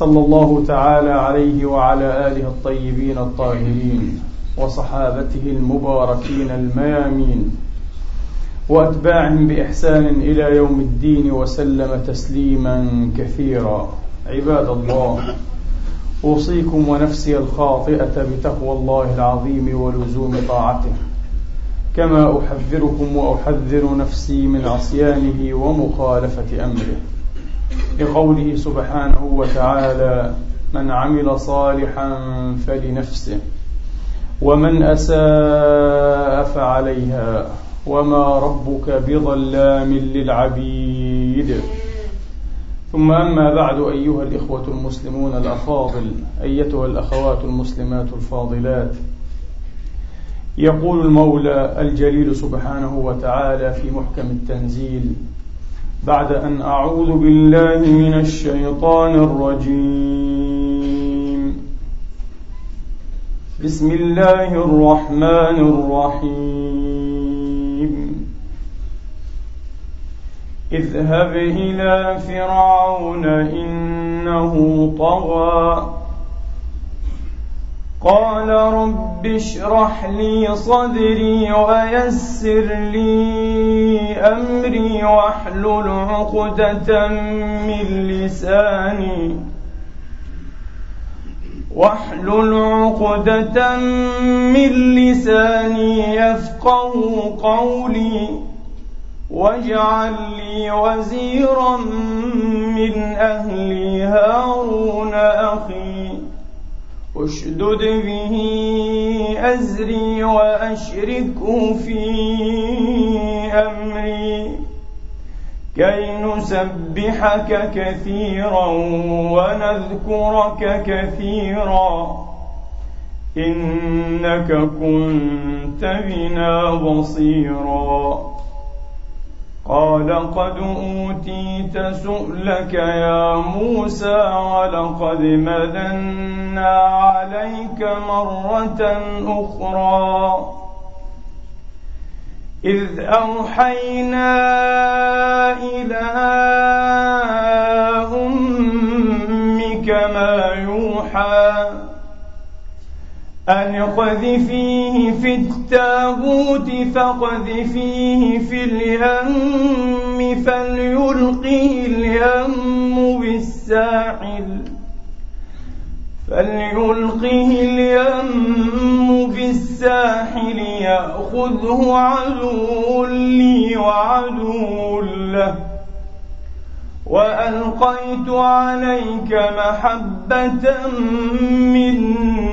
صلى الله تعالى عليه وعلى آله الطيبين الطاهرين وصحابته المباركين الميامين وأتباعهم بإحسان إلى يوم الدين وسلم تسليما كثيرا. عباد الله أوصيكم ونفسي الخاطئة بتقوى الله العظيم ولزوم طاعته. كما أحذركم وأحذر نفسي من عصيانه ومخالفة أمره. لقوله سبحانه وتعالى من عمل صالحا فلنفسه ومن أساء فعليها وما ربك بظلام للعبيد. ثم أما بعد أيها الإخوة المسلمون الأفاضل أيتها الأخوات المسلمات الفاضلات يقول المولى الجليل سبحانه وتعالى في محكم التنزيل بعد أن أعوذ بالله من الشيطان الرجيم. بسم الله الرحمن الرحيم. اذهب إلى فرعون إنه طغى. قال رب اشرح لي صدري ويسر لي أمري واحلل عقدة من لساني واحلل عقدة من لساني يفقه قولي واجعل لي وزيرا من أهلي هارون أخي أشدد به أزري وأشركه في أمري كي نسبحك كثيرا ونذكرك كثيرا إنك كنت بنا بصيرا قال قد أوتيت سؤلك يا موسى ولقد مدنا عليك مرة أخرى. إذ أوحينا إلى أمك ما يوحى أن اقذفيه في التابوت فاقذفيه في اليم فليلقه اليم بالساحل. فليلقه اليم بالساحل يأخذه عدو لي وعدو له. وألقيت عليك محبة مني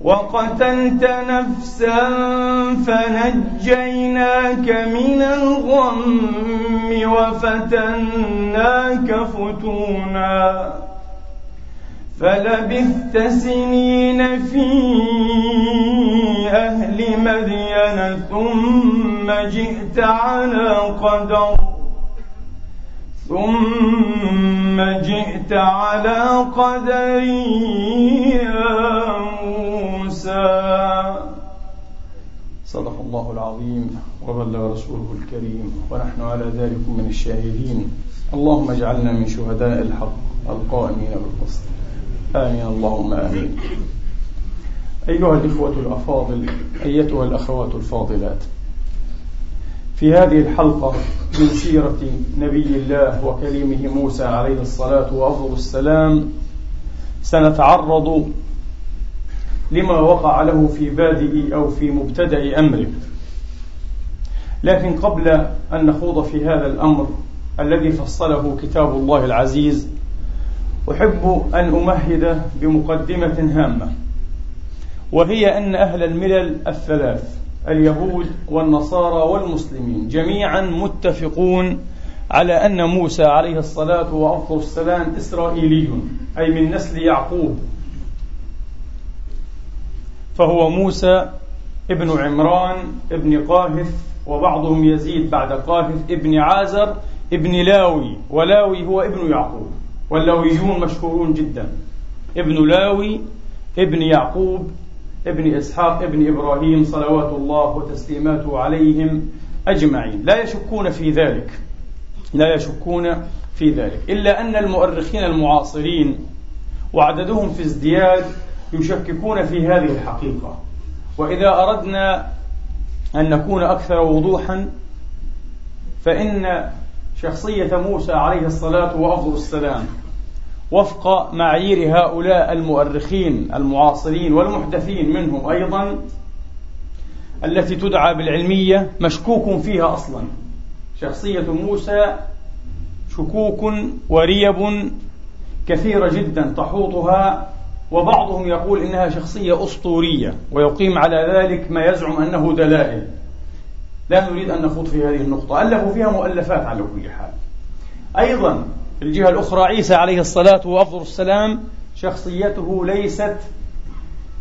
وقتلت نفسا فنجيناك من الغم وفتناك فتونا فلبثت سنين في أهل مدين ثم جئت على قدر ثم جئت على قدر يا موسى. صدق الله العظيم وبلغ رسوله الكريم ونحن على ذلك من الشاهدين. اللهم اجعلنا من شهداء الحق القائمين بالقسط. آمين اللهم آمين. أيها الإخوة الأفاضل أيتها الأخوات الفاضلات. في هذه الحلقة من سيرة نبي الله وكليمه موسى عليه الصلاة وأفضل السلام سنتعرض لما وقع له في بادئ أو في مبتدأ أمره. لكن قبل أن نخوض في هذا الأمر الذي فصله كتاب الله العزيز أحب أن أمهد بمقدمة هامة وهي أن أهل الملل الثلاث اليهود والنصارى والمسلمين جميعا متفقون على أن موسى عليه الصلاة وأفضل السلام إسرائيلي أي من نسل يعقوب. فهو موسى ابن عمران ابن قاهث وبعضهم يزيد بعد قاهث ابن عازر ابن لاوي. ولاوي هو ابن يعقوب واللاويون مشهورون جدا. ابن لاوي ابن يعقوب ابن إسحاق ابن إبراهيم صلوات الله وتسليماته عليهم أجمعين. لا يشكون في ذلك. لا يشكون في ذلك. إلا أن المؤرخين المعاصرين وعددهم في ازدياد يشككون في هذه الحقيقة. وإذا أردنا أن نكون أكثر وضوحا فإن شخصية موسى عليه الصلاة وأفضل السلام وفق معايير هؤلاء المؤرخين المعاصرين والمحدثين منهم أيضا التي تدعى بالعلمية مشكوك فيها أصلا. شخصية موسى شكوك وريب كثيرة جدا تحوطها وبعضهم يقول إنها شخصية أسطورية ويقيم على ذلك ما يزعم أنه دلائل. لا نريد أن نخوض في هذه النقطة ألفوا فيها مؤلفات على كل حال. أيضا الجهة الأخرى عيسى عليه الصلاة وأفضل السلام شخصيته ليست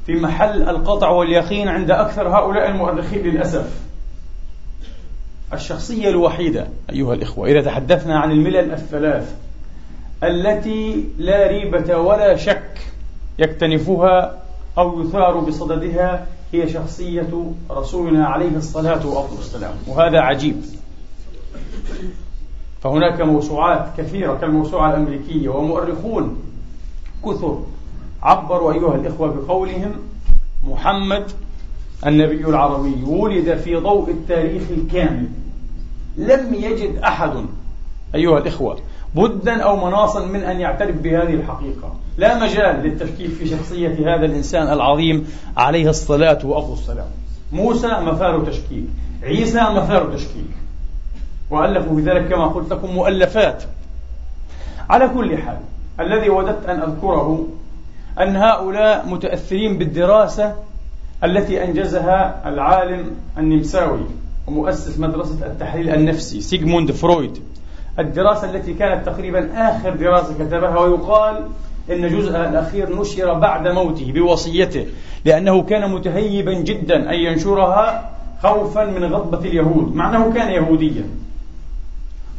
في محل القطع واليقين عند أكثر هؤلاء المؤرخين للأسف. الشخصية الوحيدة أيها الإخوة إذا تحدثنا عن الملل الثلاث التي لا ريبة ولا شك يكتنفها أو يثار بصددها هي شخصية رسولنا عليه الصلاة والسلام. وهذا عجيب. فهناك موسوعات كثيرة كالموسوعة الأمريكية ومؤرخون كثر عبروا أيها الإخوة بقولهم محمد النبي العربي ولد في ضوء التاريخ الكامل. لم يجد أحد أيها الإخوة بدا أو مناصا من أن يعترف بهذه الحقيقة. لا مجال للتشكيك في شخصية هذا الإنسان العظيم عليه الصلاة والسلام موسى مثار تشكيك. عيسى مثار تشكيك. وألفوا في ذلك كما قلت لكم مؤلفات. على كل حال الذي وددت أن أذكره أن هؤلاء متأثرين بالدراسة التي أنجزها العالم النمساوي ومؤسس مدرسة التحليل النفسي سيغموند فرويد. الدراسة التي كانت تقريبا آخر دراسة كتبها ويقال إن جزءها الأخير نشر بعد موته بوصيته لأنه كان متهيبا جدا أن ينشرها خوفا من غضبة اليهود. مع أنه كان يهوديا.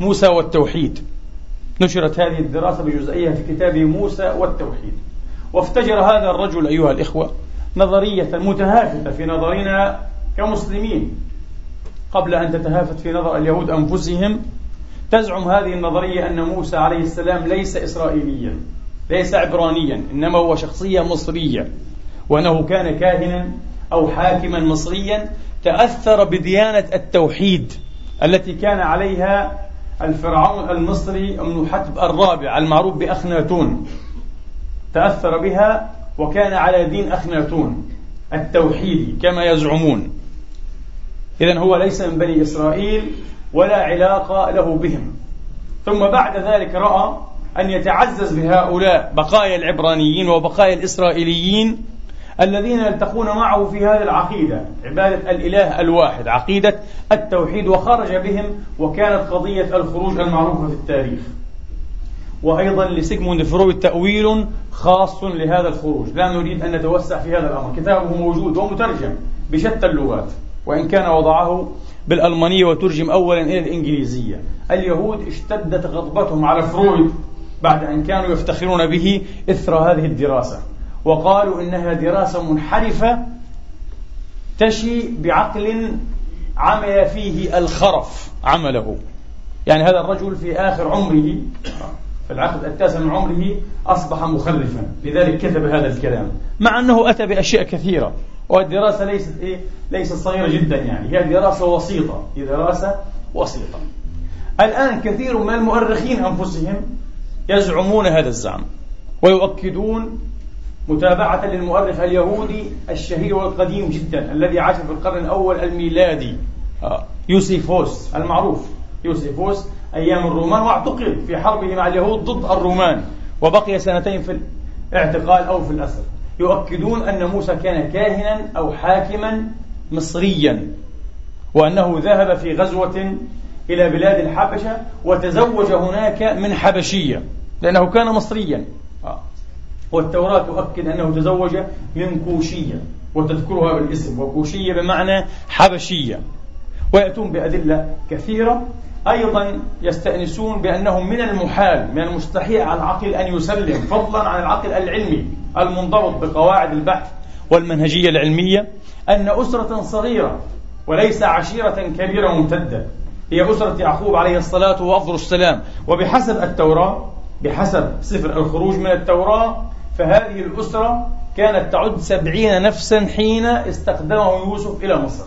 موسى والتوحيد. نشرت هذه الدراسة بجزئية في كتابه موسى والتوحيد. وافتجر هذا الرجل أيها الإخوة نظرية متهافتة في نظرنا كمسلمين. قبل أن تتهافت في نظر اليهود أنفسهم تزعم هذه النظرية أن موسى عليه السلام ليس إسرائيليا ليس عبرانيا إنما هو شخصية مصرية وأنه كان كاهنا أو حاكما مصريا تأثر بديانة التوحيد التي كان عليها الفرعون المصري ابن حتب الرابع المعروف بأخناتون. تأثر بها وكان على دين أخناتون التوحيدي كما يزعمون. إذا هو ليس من بني إسرائيل ولا علاقة له بهم. ثم بعد ذلك رأى أن يتعزز بهؤلاء بقايا العبرانيين وبقايا الإسرائيليين الذين يلتقون معه في هذه العقيدة عبادة الإله الواحد عقيدة التوحيد وخرج بهم وكانت قضية الخروج المعروفة في التاريخ. وأيضا لسيغموند فرويد تأويل خاص لهذا الخروج. لا نريد أن نتوسع في هذا الأمر. كتابه موجود ومترجم بشتى اللغات. وإن كان وضعه بالألمانية وترجم أولا إلى الإنجليزية. اليهود اشتدت غضبتهم على فرويد بعد أن كانوا يفتخرون به إثر هذه الدراسة. وقالوا إنها دراسة منحرفة تشي بعقل عمل فيه الخرف عمله. يعني هذا الرجل في آخر عمره في العقد التاسع من عمره أصبح مخلفا. لذلك كتب هذا الكلام. مع أنه أتى بأشياء كثيرة والدراسة ليست إيه؟ ليست صغيرة جدا يعني. هي دراسة وسيطة. هي دراسة وسيطة. الآن كثير من المؤرخين أنفسهم يزعمون هذا الزعم ويؤكدون متابعة للمؤرخ اليهودي الشهير والقديم جدا الذي عاش في القرن الأول الميلادي. آه، يوسيفوس المعروف. يوسيفوس أيام الرومان واعتقل في حربه مع اليهود ضد الرومان وبقي سنتين في الاعتقال أو في الأسر. يؤكدون أن موسى كان كاهنا أو حاكما مصريا وأنه ذهب في غزوة إلى بلاد الحبشة وتزوج هناك من حبشية لأنه كان مصريا. آه. والتوراة تؤكد أنه تزوج من كوشية وتذكرها بالاسم وكوشية بمعنى حبشية. ويأتون بأدلة كثيرة أيضا يستأنسون بأنه من المحال من المستحيل على العقل أن يسلم فضلا عن العقل العلمي المنضبط بقواعد البحث والمنهجية العلمية أن أسرة صغيرة وليس عشيرة كبيرة ممتدة هي أسرة يعقوب عليه الصلاة وأفضل السلام. وبحسب التوراة بحسب سفر الخروج من التوراة فهذه الأسرة كانت تعد سبعين نفسا حين استخدمه يوسف إلى مصر.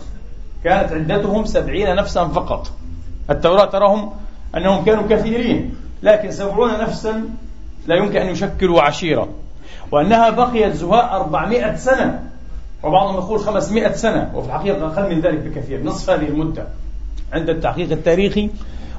كانت عدتهم سبعين نفسا فقط. التوراة تراهم أنهم كانوا كثيرين لكن سبعون نفسا لا يمكن أن يشكلوا عشيرة. وأنها بقيت زهاء أربعمائة سنة وبعضهم يقول خمسمائة سنة وفي الحقيقة أقل من ذلك بكثير نصف هذه المدة عند التحقيق التاريخي.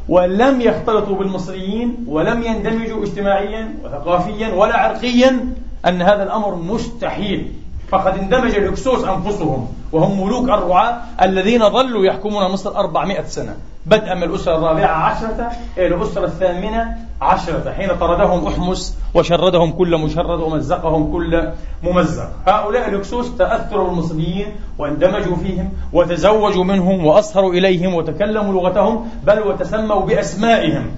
ولم يختلطوا بالمصريين ولم يندمجوا اجتماعيا وثقافيا ولا عرقيا أن هذا الأمر مستحيل. فقد اندمج الهكسوس أنفسهم وهم ملوك الرعاة الذين ظلوا يحكمون مصر 400 سنة. بدءا من الأسرة الرابعة عشرة إلى الأسرة الثامنة عشرة حين طردهم أحمس وشردهم كل مشرد ومزقهم كل ممزق. هؤلاء الهكسوس تأثروا بالمصريين واندمجوا فيهم وتزوجوا منهم وأصهروا إليهم وتكلموا لغتهم بل وتسموا بأسمائهم.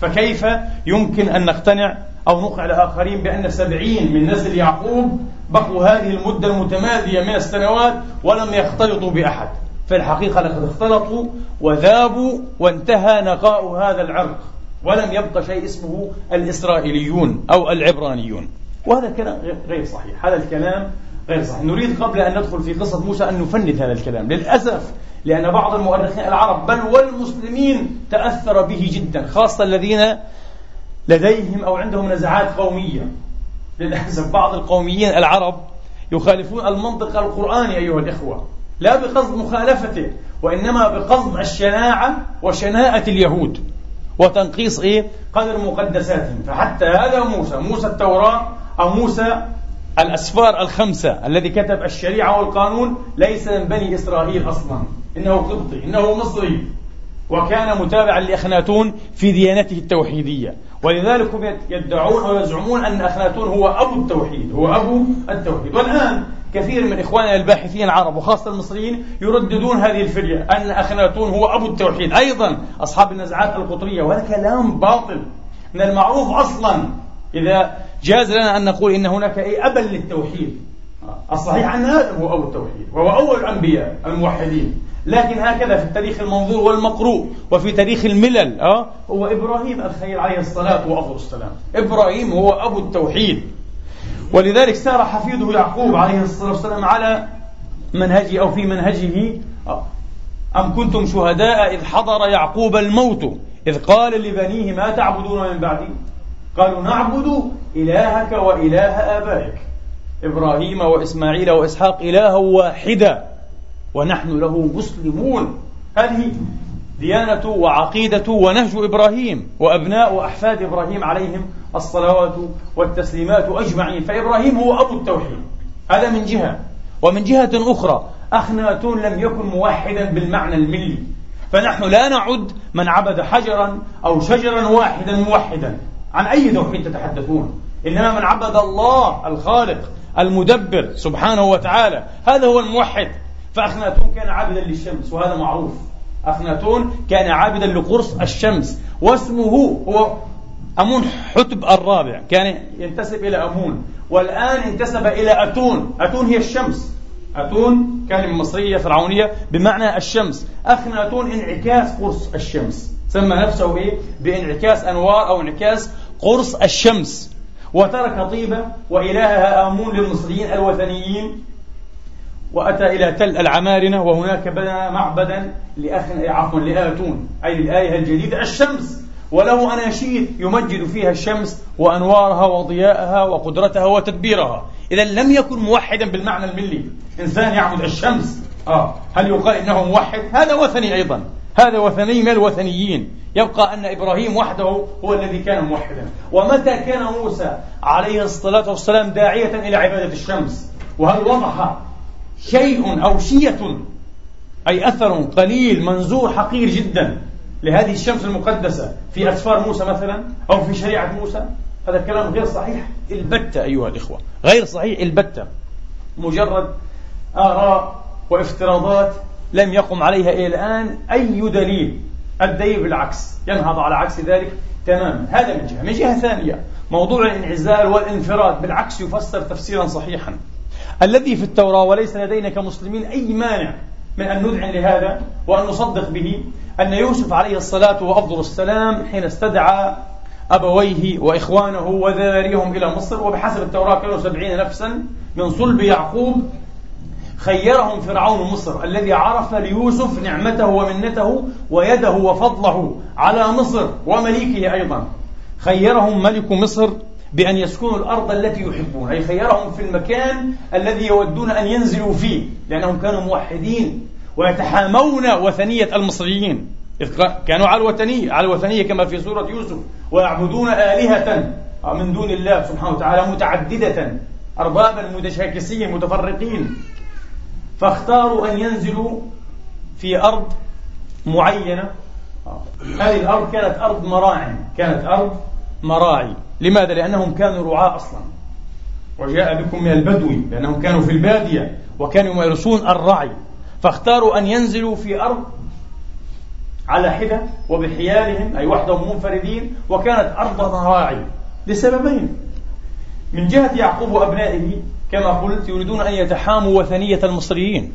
فكيف يمكن أن نقتنع أو نقنع الآخرين بأن سبعين من نسل يعقوب بقوا هذه المدة المتمادية من السنوات ولم يختلطوا بأحد. في الحقيقة لقد اختلطوا وذابوا وانتهى نقاء هذا العرق. ولم يبقى شيء اسمه الإسرائيليون أو العبرانيون. وهذا الكلام غير صحيح. هذا الكلام غير صحيح. نريد قبل أن ندخل في قصة موسى أن نفند هذا الكلام. للأسف لأن بعض المؤرخين العرب بل والمسلمين تأثر به جدا خاصة الذين لديهم أو عندهم نزعات قومية. للأسف بعض القوميين العرب يخالفون المنطق القرآني أيها الإخوة. لا بقصد مخالفته وإنما بقصد الشناعة وشناعة اليهود. وتنقيص إيه؟ قدر مقدساتهم. فحتى هذا موسى موسى التوراة أو موسى الأسفار الخمسة الذي كتب الشريعة والقانون ليس من بني إسرائيل أصلا. إنه قبطي إنه مصري. وكان متابعا لأخناتون في ديانته التوحيدية. ولذلك هم يدعون ويزعمون أن أخناتون هو أبو التوحيد هو أبو التوحيد. والآن كثير من إخواننا الباحثين العرب وخاصة المصريين يرددون هذه الفرية أن أخناتون هو أبو التوحيد. أيضا أصحاب النزعات القطرية وهذا كلام باطل من المعروف أصلا. إذا جاز لنا أن نقول إن هناك أي أبا للتوحيد الصحيح أن آدم هو أبو التوحيد وهو أول الأنبياء الموحدين. لكن هكذا في التاريخ المنظور والمقروء وفي تاريخ الملل أه؟ هو إبراهيم الخليل عليه الصلاة وأفضل السلام. إبراهيم هو أبو التوحيد. ولذلك سار حفيده يعقوب عليه الصلاة والسلام على منهجه أو في منهجه آه، أم كنتم شهداء إذ حضر يعقوب الموت؟ إذ قال لبنيه ما تعبدون من بعدي؟ قالوا نعبد إلهك وإله آبائك. إبراهيم وإسماعيل وإسحاق إلها واحدا. ونحن له مسلمون. هذه ديانة وعقيدة ونهج إبراهيم وأبناء وأحفاد إبراهيم عليهم الصلوات والتسليمات أجمعين. فإبراهيم هو أبو التوحيد. هذا من جهة. ومن جهة أخرى أخناتون لم يكن موحدا بالمعنى الملي. فنحن لا نعد من عبد حجرا أو شجرا واحدا موحدا. عن أي توحيد تتحدثون؟ إنما من عبد الله الخالق المدبر سبحانه وتعالى. هذا هو الموحد. فأخناتون كان عابدا للشمس وهذا معروف. أخناتون كان عابدا لقرص الشمس واسمه هو أمون حتب الرابع كان ينتسب إلى أمون والآن انتسب إلى أتون. أتون هي الشمس. أتون كلمة مصرية فرعونية بمعنى الشمس. أخناتون انعكاس قرص الشمس. سمى نفسه إيه؟ بانعكاس أنوار أو انعكاس قرص الشمس. وترك طيبة وإلهها آمون للمصريين الوثنيين وأتى إلى تل العمارنة وهناك بنى معبدا لأخ عفوا لآتون. أي للآية الجديدة الشمس. وله أناشيد يمجد فيها الشمس وأنوارها وضياءها وقدرتها وتدبيرها. إذا لم يكن موحدا بالمعنى الملي. إنسان يعبد الشمس. آه. هل يقال إنه موحد؟ هذا وثني أيضا. هذا وثني من الوثنيين. يبقى أن إبراهيم وحده هو الذي كان موحدا. ومتى كان موسى عليه الصلاة والسلام داعية إلى عبادة الشمس؟ وهل وضح شيء أو شية. أي أثر قليل منزور حقير جدا لهذه الشمس المقدسة في أسفار موسى مثلا أو في شريعة موسى. هذا الكلام غير صحيح. البتة أيها الإخوة غير صحيح. البتة مجرد آراء وافتراضات لم يقم عليها إلى الآن أي دليل. الدليل بالعكس ينهض على عكس ذلك تماما. هذا من جهة. من جهة ثانية موضوع الانعزال والانفراد. بالعكس يفسر تفسيرا صحيحا. الذي في التوراة وليس لدينا كمسلمين أي مانع من أن نذعن لهذا وأن نصدق به أن يوسف عليه الصلاة وأفضل السلام حين استدعى أبويه وإخوانه وذاريهم إلى مصر وبحسب التوراة كانوا سبعين نفسا من صلب يعقوب خيرهم فرعون مصر الذي عرف ليوسف نعمته ومنته ويده وفضله على مصر ومليكه أيضا خيرهم ملك مصر بأن يسكنوا الأرض التي يحبون أي خيرهم في المكان الذي يودون أن ينزلوا فيه لأنهم كانوا موحدين ويتحامون وثنية المصريين. كانوا على الوثنية على الوثنية كما في سورة يوسف ويعبدون آلهة من دون الله سبحانه وتعالى متعددة أربابا متشاكسين متفرقين. فاختاروا أن ينزلوا في أرض معينة. هذه الأرض كانت أرض مراعي كانت أرض مراعي. لماذا؟ لأنهم كانوا رعاة أصلا. وجاء بكم من البدو لأنهم كانوا في البادية وكانوا يمارسون الرعي. فاختاروا أن ينزلوا في أرض على حدة وبحيالهم أي وحدهم منفردين وكانت أرض مراعي لسببين. من جهة يعقوب وأبنائه كما قلت يريدون أن يتحاموا وثنية المصريين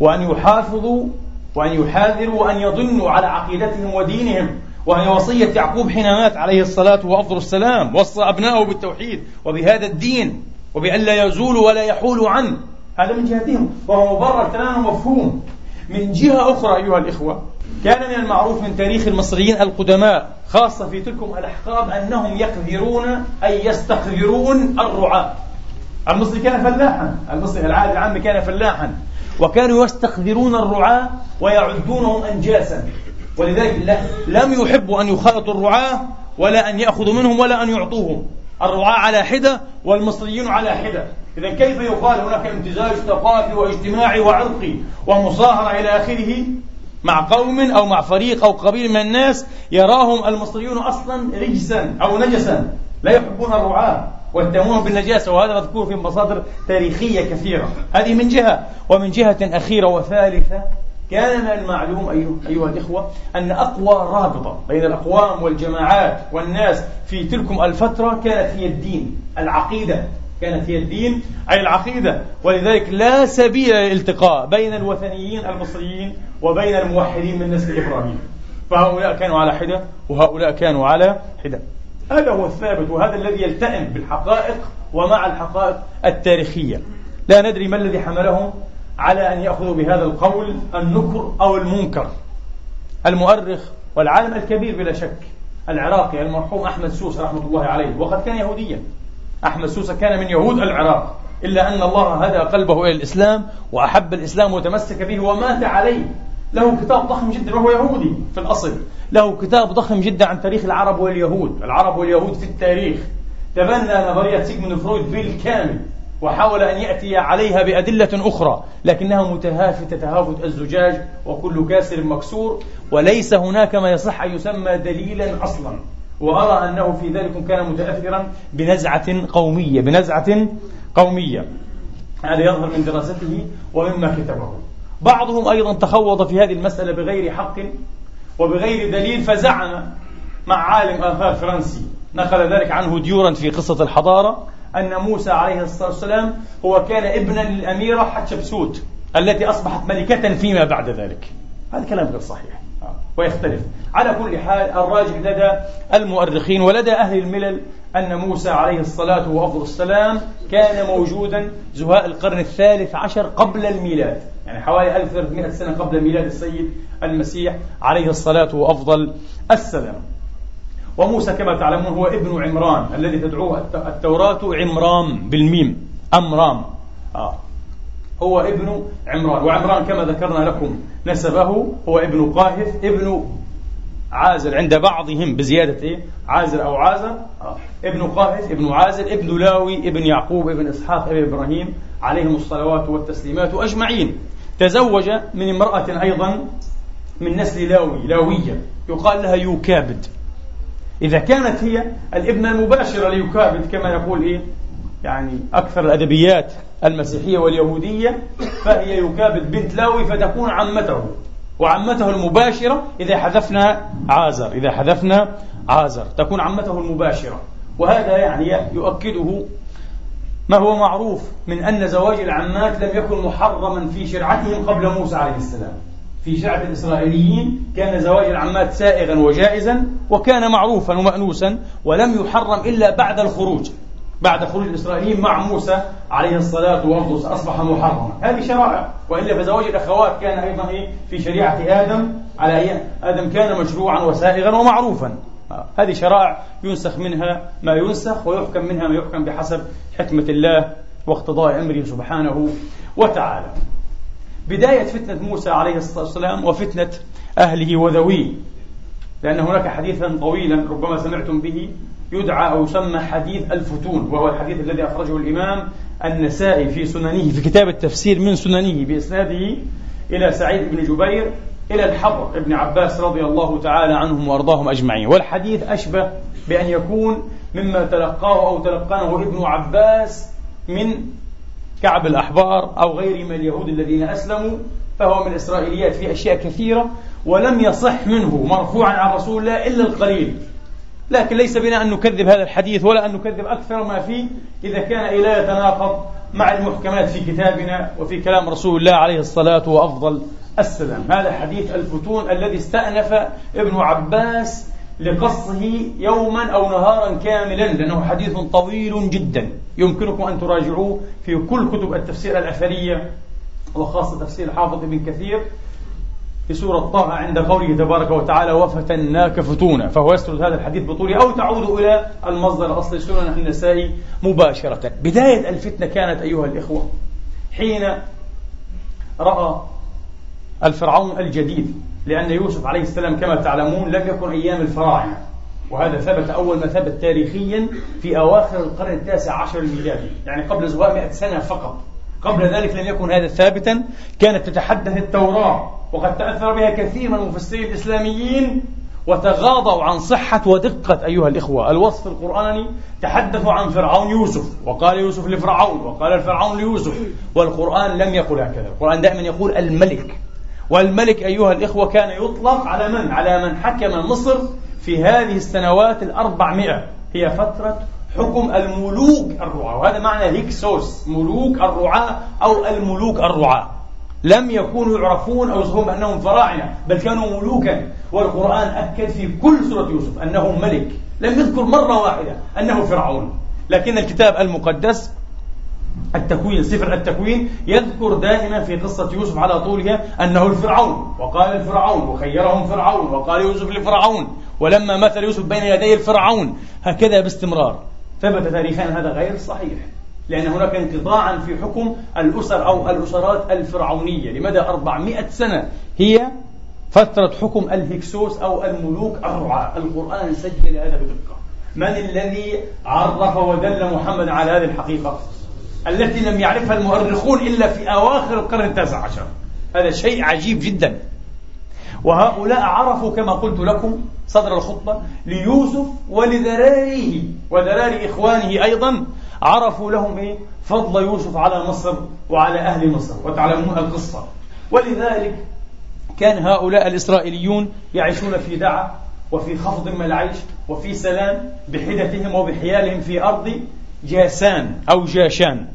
وأن يحافظوا وأن يحاذروا وأن يضنوا على عقيدتهم ودينهم. وهي وصية يعقوب حين مات عليه الصلاة وأفضل السلام. وصى أبنائه بالتوحيد وبهذا الدين وبأن لا يزولوا ولا يحولوا عنه. هذا من جهتهم وهو مبرر تماما مفهوم من جهة أخرى أيها الإخوة كان من المعروف من تاريخ المصريين القدماء خاصة في تلكم الأحقاب أنهم يقذرون أي يستقذرون الرعاة. المصري كان فلاحا المصري العالم العام كان فلاحا. وكانوا يستقذرون الرعاة ويعدونهم أنجاسا. ولذلك لم يحبوا أن يخالطوا الرعاة ولا أن يأخذوا منهم ولا أن يعطوهم. الرعاة على حدة والمصريين على حدة. إذا كيف يقال هناك امتزاج ثقافي واجتماعي وعرقي ومصاهرة إلى آخره؟ مع قوم أو مع فريق أو قبيل من الناس يراهم المصريون أصلا رجسا أو نجسا. لا يحبون الرعاة ويتهمون بالنجاسة وهذا مذكور في مصادر تاريخية كثيرة. هذه من جهة ومن جهة أخيرة وثالثة كان من المعلوم أيها الإخوة أن أقوى رابطة بين الأقوام والجماعات والناس في تلكم الفترة كانت هي الدين العقيدة. كانت هي الدين أي العقيدة. ولذلك لا سبيل للالتقاء بين الوثنيين المصريين وبين الموحدين من نسل إبراهيم. فهؤلاء كانوا على حدة وهؤلاء كانوا على حدة. هذا هو الثابت وهذا الذي يلتئم بالحقائق ومع الحقائق التاريخية. لا ندري ما الذي حملهم على أن يأخذوا بهذا القول النكر أو المنكر. المؤرخ والعالم الكبير بلا شك العراقي المرحوم أحمد سوس رحمة الله عليه. وقد كان يهوديا. أحمد سوسة كان من يهود العراق. إلا أن الله هدى قلبه إلى الإسلام وأحب الإسلام وتمسك به ومات عليه. له كتاب ضخم جدا وهو يهودي في الأصل. له كتاب ضخم جدا عن تاريخ العرب واليهود. العرب واليهود في التاريخ. تبنى نظرية سيغموند فرويد بالكامل. وحاول أن يأتي عليها بأدلة أخرى لكنها متهافتة تهافت الزجاج وكل كاسر مكسور وليس هناك ما يصح أن يسمى دليلا أصلا. وأرى أنه في ذلك كان متأثرا بنزعة قومية بنزعة قومية. هذا يظهر من دراسته ومما كتبه. بعضهم أيضا تخوض في هذه المسألة بغير حق وبغير دليل فزعم مع عالم آثار فرنسي. نقل ذلك عنه ديورا في قصة الحضارة. أن موسى عليه الصلاة والسلام هو كان ابنا للأميرة حتشبسوت التي أصبحت ملكة فيما بعد ذلك. هذا كلام غير صحيح. ويختلف. على كل حال الراجح لدى المؤرخين ولدى أهل الملل أن موسى عليه الصلاة وأفضل السلام كان موجودا زهاء القرن الثالث عشر قبل الميلاد. يعني حوالي 1300 سنة قبل ميلاد السيد المسيح عليه الصلاة وأفضل السلام. وموسى كما تعلمون هو ابن عمران الذي تدعوه التوراة عمران بالميم أمرام آه. هو ابن عمران وعمران كما ذكرنا لكم نسبه هو ابن قاهث ابن عازر عند بعضهم بزيادة إيه؟ عازر أو عازر آه. ابن قاهث ابن عازر ابن لاوي ابن يعقوب ابن إسحاق ابن إبراهيم عليهم الصلوات والتسليمات أجمعين تزوج من امرأة أيضا من نسل لاوي لاوية يقال لها يوكابد إذا كانت هي الابنة المباشرة ليوكابد كما يقول إيه؟ يعني أكثر الأدبيات المسيحية واليهودية فهي يكابد بنت لاوي فتكون عمته وعمته المباشرة إذا حذفنا عازر إذا حذفنا عازر تكون عمته المباشرة. وهذا يعني يؤكده ما هو معروف من أن زواج العمات لم يكن محرما في شرعتهم قبل موسى عليه السلام. في شرعة الإسرائيليين كان زواج العمات سائغا وجائزا وكان معروفا ومأنوسا ولم يحرم إلا بعد الخروج بعد خروج الإسرائيليين مع موسى عليه الصلاة والسلام أصبح محرما. هذه شرائع وإلا فزواج الأخوات كان أيضا إيه؟ في شريعة آدم على أيام آدم كان مشروعا وسائغا ومعروفا. هذه شرائع ينسخ منها ما ينسخ ويحكم منها ما يحكم بحسب حكمة الله واقتضاء أمره سبحانه وتعالى. بداية فتنة موسى عليه الصلاة والسلام وفتنة أهله وذويه. لأن هناك حديثا طويلا ربما سمعتم به يدعى أو يسمى حديث الفتون وهو الحديث الذي أخرجه الإمام النسائي في سننه في كتاب التفسير من سننه بإسناده إلى سعيد بن جبير إلى الحضر ابن عباس رضي الله تعالى عنهم وأرضاهم أجمعين. والحديث أشبه بأن يكون مما تلقاه أو تلقانه ابن عباس من كعب الأحبار أو غير من اليهود الذين أسلموا فهو من الإسرائيليات في أشياء كثيرة ولم يصح منه مرفوعا عن رسول الله إلا القليل. لكن ليس بنا أن نكذب هذا الحديث ولا أن نكذب أكثر ما فيه. إذا كان لا يتناقض مع المحكمات في كتابنا وفي كلام رسول الله عليه الصلاة وأفضل السلام. هذا حديث الفتون الذي استأنف ابن عباس لقصه يوما أو نهارا كاملا لأنه حديث طويل جدا. يمكنكم أن تراجعوه في كل كتب التفسير الأثرية وخاصة تفسير حافظ ابن كثير في سورة طه عند قوله تبارك وتعالى وفتناك فتونا فهو يسرد هذا الحديث بطوله أو تعود إلى المصدر الأصلي سنن النسائي مباشرة. بداية الفتنة كانت أيها الإخوة حين رأى الفرعون الجديد لأن يوسف عليه السلام كما تعلمون لم يكن أيام الفراعنة. وهذا ثبت أول ما ثبت تاريخيا في أواخر القرن التاسع عشر الميلادي. يعني قبل زوال مئة سنة فقط. قبل ذلك لم يكن هذا ثابتا. كانت تتحدث التوراة. وقد تأثر بها كثير من المفسرين الإسلاميين. وتغاضوا عن صحة ودقة أيها الإخوة. الوصف القرآني تحدثوا عن فرعون يوسف. وقال يوسف لفرعون. وقال الفرعون ليوسف. والقرآن لم يقل هكذا. القرآن دائما يقول الملك. والملك أيها الإخوة كان يطلق على من؟ على من حكم مصر في هذه السنوات الأربعمائة هي فترة حكم الملوك الرعاة. وهذا معنى هيكسوس ملوك الرعاة أو الملوك الرعاة. لم يكونوا يعرفون أو يصفون بأنهم فراعنة بل كانوا ملوكا. والقرآن أكد في كل سورة يوسف أنه ملك. لم يذكر مرة واحدة أنه فرعون. لكن الكتاب المقدس التكوين سفر التكوين يذكر دائما في قصة يوسف على طولها أنه الفرعون. وقال الفرعون وخيرهم فرعون وقال يوسف لفرعون. ولما مثل يوسف بين يدي الفرعون هكذا باستمرار. ثبت تاريخيا هذا غير صحيح لأن هناك انقطاعا في حكم الأسر أو الأسرات الفرعونية. لمدى 400 سنة هي فترة حكم الهكسوس أو الملوك الرعاة. القرآن سجل هذا بدقة. من الذي عرف ودل محمد على هذه الحقيقة؟ التي لم يعرفها المؤرخون إلا في أواخر القرن التاسع عشر. هذا شيء عجيب جدا. وهؤلاء عرفوا كما قلت لكم صدر الخطبة ليوسف ولذراريه وذرار إخوانه أيضا عرفوا لهم إيه؟ فضل يوسف على مصر وعلى أهل مصر وتعلمون القصة. ولذلك كان هؤلاء الإسرائيليون يعيشون في دعة وفي خفض من العيش وفي سلام بحدتهم وبحيالهم في أرض جاسان أو جاشان.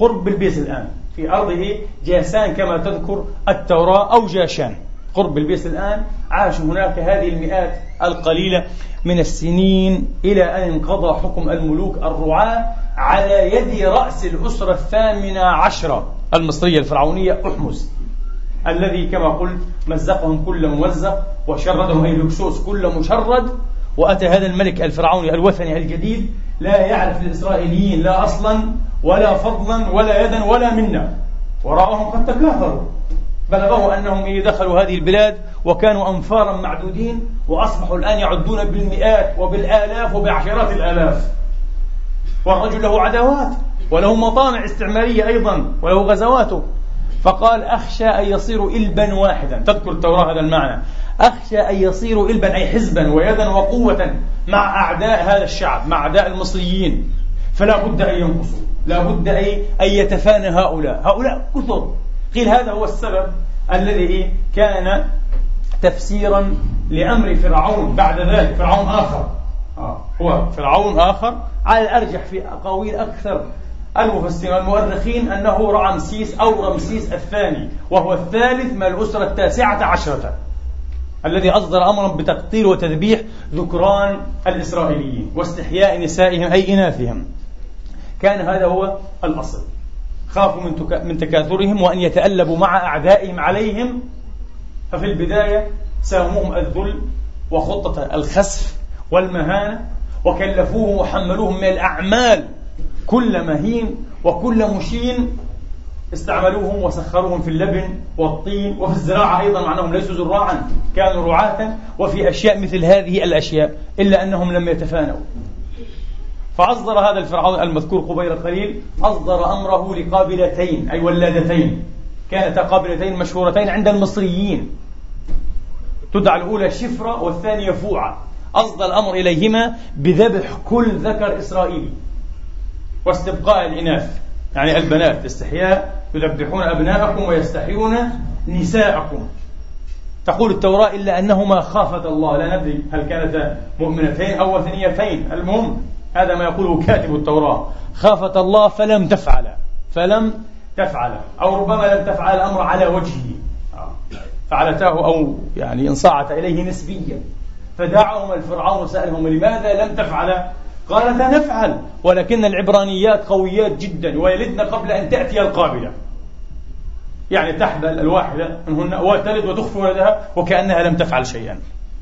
قرب بلبيس الآن. في أرضه جاسان كما تذكر التوراة أو جاشان. قرب بلبيس الآن. عاشوا هناك هذه المئات القليلة من السنين إلى أن انقضى حكم الملوك الرعاة على يد رأس الأسرة الثامنة عشرة. المصرية الفرعونية أحمس. الذي كما قلت مزقهم كل ممزق وشردهم أي لكسوس كل مشرد. وأتى هذا الملك الفرعوني الوثني الجديد لا يعرف الإسرائيليين لا أصلا ولا فضلا ولا يدا ولا منا. وراءهم قد تكاثروا. بلغه أنهم دخلوا هذه البلاد وكانوا أنفارا معدودين وأصبحوا الآن يعدون بالمئات وبالآلاف وبعشرات الآلاف. والرجل له عداوات وله مطامع استعمارية أيضا وله غزواته فقال أخشى أن يصيروا إلبا واحدا. تذكر التوراة هذا المعنى. أخشى أن يصيروا إلبا أي حزبا ويدا وقوة مع أعداء هذا الشعب مع أعداء المصريين. فلا بد أن ينقصوا لا بد أن يتفانى هؤلاء. هؤلاء كثر. قيل هذا هو السبب الذي كان تفسيرا لأمر فرعون بعد ذلك فرعون آخر. آه. هو فرعون آخر. على الأرجح في أقاويل أكثر المفسرين والمؤرخين أنه رمسيس أو رمسيس الثاني وهو الثالث من الأسرة التاسعة عشرة. الذي أصدر أمرا بتقتيل وتذبيح ذكران الإسرائيليين واستحياء نسائهم أي إناثهم. كان هذا هو الأصل. خافوا من, من تكاثرهم وأن يتألبوا مع أعدائهم عليهم. ففي البداية ساهموهم الذل وخطة الخسف والمهانة وكلفوهم وحملوهم من الأعمال. كل مهين وكل مشين استعملوهم وسخروهم في اللبن والطين وفي الزراعة أيضا مع أنهم ليسوا زراعا كانوا رعاة وفي أشياء مثل هذه الأشياء إلا أنهم لم يتفانوا. فأصدر هذا الفرعون المذكور قبيل قليل أصدر أمره لقابلتين أي ولادتين. كانتا قابلتين مشهورتين عند المصريين. تدعى الأولى شفرة والثانية فوعة. أصدر الأمر إليهما بذبح كل ذكر إسرائيلي واستبقاء الإناث. يعني البنات استحياء يذبحون أبناءكم ويستحيون نساءكم. تقول التوراة إلا أنهما خافتا الله. لا ندري هل كانتا مؤمنتين أو وثنيتين. المهم هذا ما يقوله كاتب التوراة. خافت الله فلم تفعل. فلم تفعل. أو ربما لم تفعل الأمر على وجهه. فعلتاه أو يعني انصاعت إليه نسبيا. فدعهم الفرعون سألهم لماذا لم تفعل؟ قالتا نفعل ولكن العبرانيات قويات جدا ويلدن قبل أن تأتي القابلة. يعني تحبل الواحدة منهن وتلد وتخفي ولدها وكأنها لم تفعل شيئا.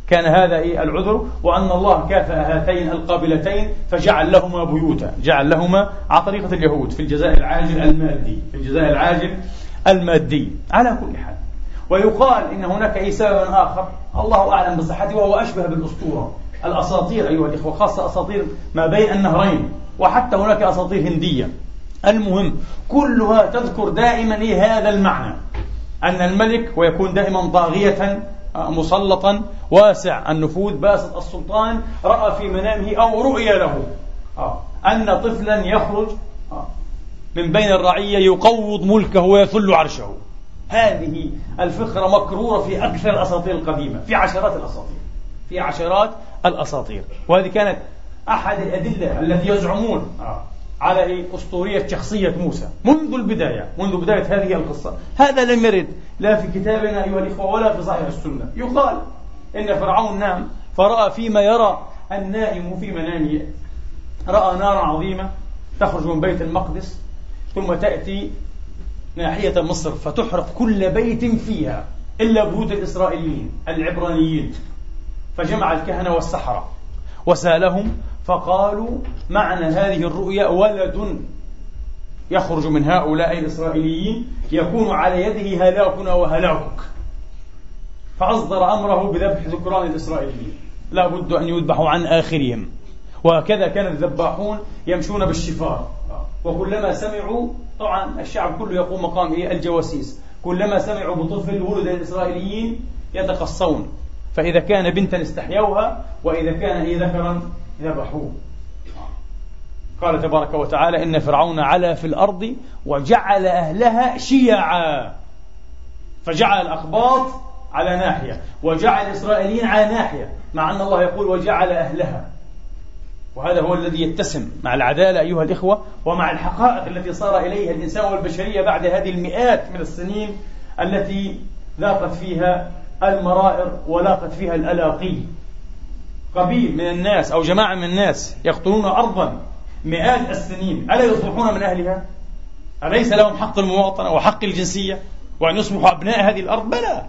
كان هذا إيه العذر؟ وأن الله كافأ هاتين القابلتين فجعل لهما بيوتا. جعل لهما على طريقة اليهود في الجزاء العاجل المادي. في الجزاء العاجل المادي. على كل حال. ويقال إن هناك أي سبب آخر. الله أعلم بصحته وهو أشبه بالأسطورة. الأساطير أيها الإخوة خاصة أساطير ما بين النهرين وحتى هناك أساطير هندية. المهم كلها تذكر دائما هذا المعنى أن الملك ويكون دائما طاغية مسلطا واسع النفوذ. باسط السلطان رأى في منامه أو رؤيا له آه، أن طفلا يخرج آه، من بين الرعية يقوض ملكه ويثل عرشه. هذه الفكرة مكرورة في أكثر الأساطير القديمة في عشرات الأساطير. في عشرات الأساطير. وهذه كانت أحد الأدلة التي يزعمون على؟ أسطورية شخصية موسى منذ البداية منذ بداية هذه القصة. هذا لم يرد لا في كتابنا أيها الإخوة ولا في صحيح السنة. يقال إن فرعون نام فرأى فيما يرى النائم في منامه. رأى نارا عظيمة تخرج من بيت المقدس ثم تأتي ناحية مصر فتحرق كل بيت فيها إلا بيوت الإسرائيليين العبرانيين. فجمع الكهنة والسحرة وسألهم فقالوا معنى هذه الرؤيا ولد يخرج من هؤلاء الإسرائيليين يكون على يده هلاكنا وهلاكك. فأصدر أمره بذبح ذكران الإسرائيليين. لا بد أن يذبحوا عن آخرهم. وهكذا كان الذباحون يمشون بالشفار وكلما سمعوا طبعا الشعب كله يقوم مقام الجواسيس. كلما سمعوا بطفل ولد الإسرائيليين يتقصون. فإذا كان بنتا استحيوها وإذا كان هي ذكرا ذبحوه. قال تبارك وتعالى إن فرعون علا في الأرض وجعل أهلها شيعا. فجعل الأقباط على ناحية وجعل الإسرائيليين على ناحية مع أن الله يقول وجعل أهلها. وهذا هو الذي يتسم مع العدالة أيها الإخوة ومع الحقائق التي صار إليها الإنسان والبشرية بعد هذه المئات من السنين التي ذاقت فيها المرائر ولاقت فيها الألاقي. قبيل من الناس أو جماعة من الناس يقتلون أرضا مئات السنين. ألا يصبحون من أهلها؟ أليس لهم حق المواطنة وحق الجنسية وأن يصبحوا أبناء هذه الأرض؟ بلى.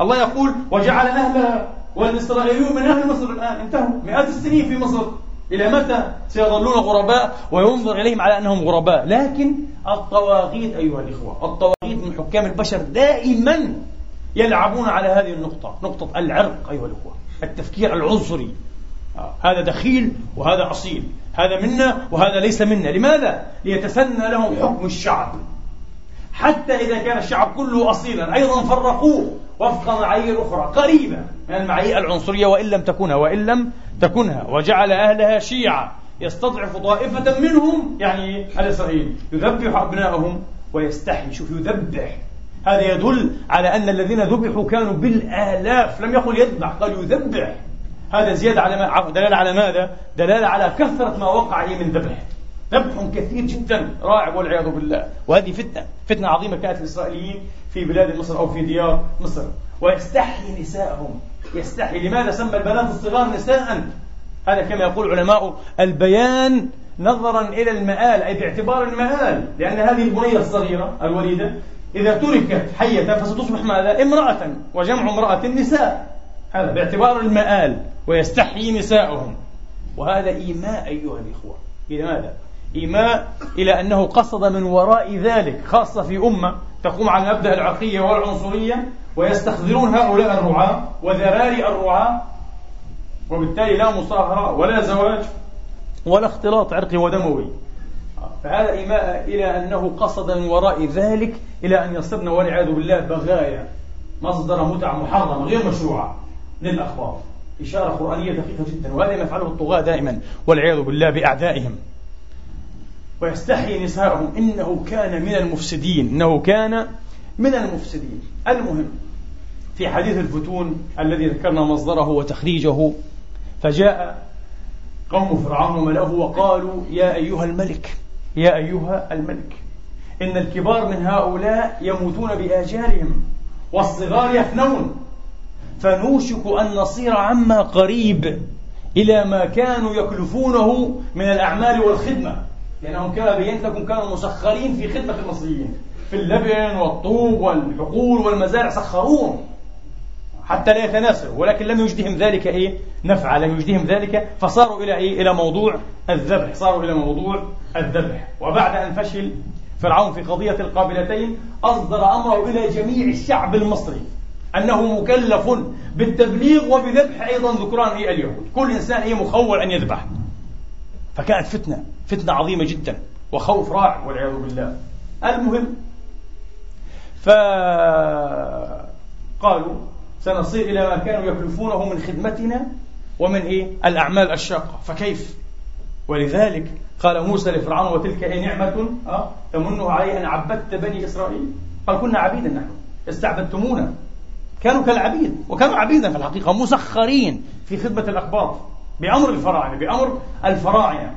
الله يقول وجعل أهلها والإسرائيليون من أهل مصر الآن. انتهوا. مئات السنين في مصر. إلى متى سيظلون غرباء وينظر إليهم على أنهم غرباء؟ لكن الطواغيت أيها الإخوة الطواغيت من حكام البشر دائما يلعبون على هذه النقطة نقطة العرق أيها الإخوة التفكير العنصري. آه. هذا دخيل وهذا أصيل هذا منا وهذا ليس منا. لماذا؟ ليتسنى لهم حكم الشعب. حتى إذا كان الشعب كله أصيلا أيضا فرقوه وفق معايير أخرى قريبة من المعايير العنصرية وإن لم تكنها وإن لم تكنها وجعل أهلها شيعة يستضعف طائفة منهم يعني الإسرائيل يذبح أبنائهم ويستحي. شوف يذبح. هذا يدل على أن الذين ذبحوا كانوا بالآلاف لم يقل يذبح قال يذبح. هذا زيادة على ما دلالة على ماذا؟ دلالة على كثرة ما وقع من ذبح. ذبح كثير جدا رائع والعياذ بالله. وهذه فتنة فتنة عظيمة كانت الإسرائيليين في بلاد مصر أو في ديار مصر. ويستحي نساءهم. يستحي لماذا سمى البنات الصغار نساء؟ هذا كما يقول علماء البيان نظرا إلى المآل أي باعتبار المآل لأن هذه البنية الصغيرة الوليدة إذا تركت حية فستصبح ماذا؟ امرأة وجمع امرأة نساء هذا باعتبار المآل ويستحيي نساءهم وهذا إيماء أيها الإخوة إلى ماذا؟ إيماء إلى أنه قصد من وراء ذلك خاصة في أمة تقوم على مبدأ العرقية والعنصرية ويستخدرون هؤلاء الرعاة وذراري الرعاة وبالتالي لا مصاهرة ولا زواج ولا اختلاط عرقي ودموي فهذا إيماء إلى أنه قصد من وراء ذلك إلى أن يصرنا والعياذ بالله بغايا مصدر متع محرمة غير مشروعة للأخبار. إشارة قرآنية دقيقة جدا وهذا ما يفعله الطغاة دائما والعياذ بالله بأعدائهم. ويستحيي نساءهم إنه كان من المفسدين إنه كان من المفسدين. المهم في حديث الفتون الذي ذكرنا مصدره وتخريجه فجاء قوم فرعون وملأه وقالوا يا أيها الملك يا أيها الملك إن الكبار من هؤلاء يموتون بآجالهم والصغار يفنون. فنوشك أن نصير عما قريب إلى ما كانوا يكلفونه من الأعمال والخدمة لأنهم كما بينت لكم كانوا مسخرين في خدمة المصريين. في اللبن والطوب والحقول والمزارع سخروهم. حتى لا يتناسلوا ولكن لم يجدهم ذلك إيه؟ نفعا لم يجدهم ذلك فصاروا إلى إيه؟ إلى موضوع الذبح صاروا إلى موضوع الذبح. وبعد أن فشل فرعون في قضية القابلتين أصدر أمره إلى جميع الشعب المصري أنه مكلف بالتبليغ وبذبح أيضا ذكران إيه اليهود. كل إنسان إيه؟ مخول أن يذبح. فكانت فتنة فتنة عظيمة جدا وخوف راع والعياذ بالله. المهم فقالوا سنصير إلى ما كانوا يكلفونه من خدمتنا ومن إيه؟ الأعمال الشاقة فكيف؟ ولذلك قال موسى لفرعون وتلك أي نعمة أه؟ تمنه علي أن عبدت بني إسرائيل قال كنا عبيدا نحن استعبدتمونا كانوا كالعبيد وكانوا عبيدا في الحقيقة مسخرين في خدمة الأقباط بأمر الفراعنة بأمر الفراعنة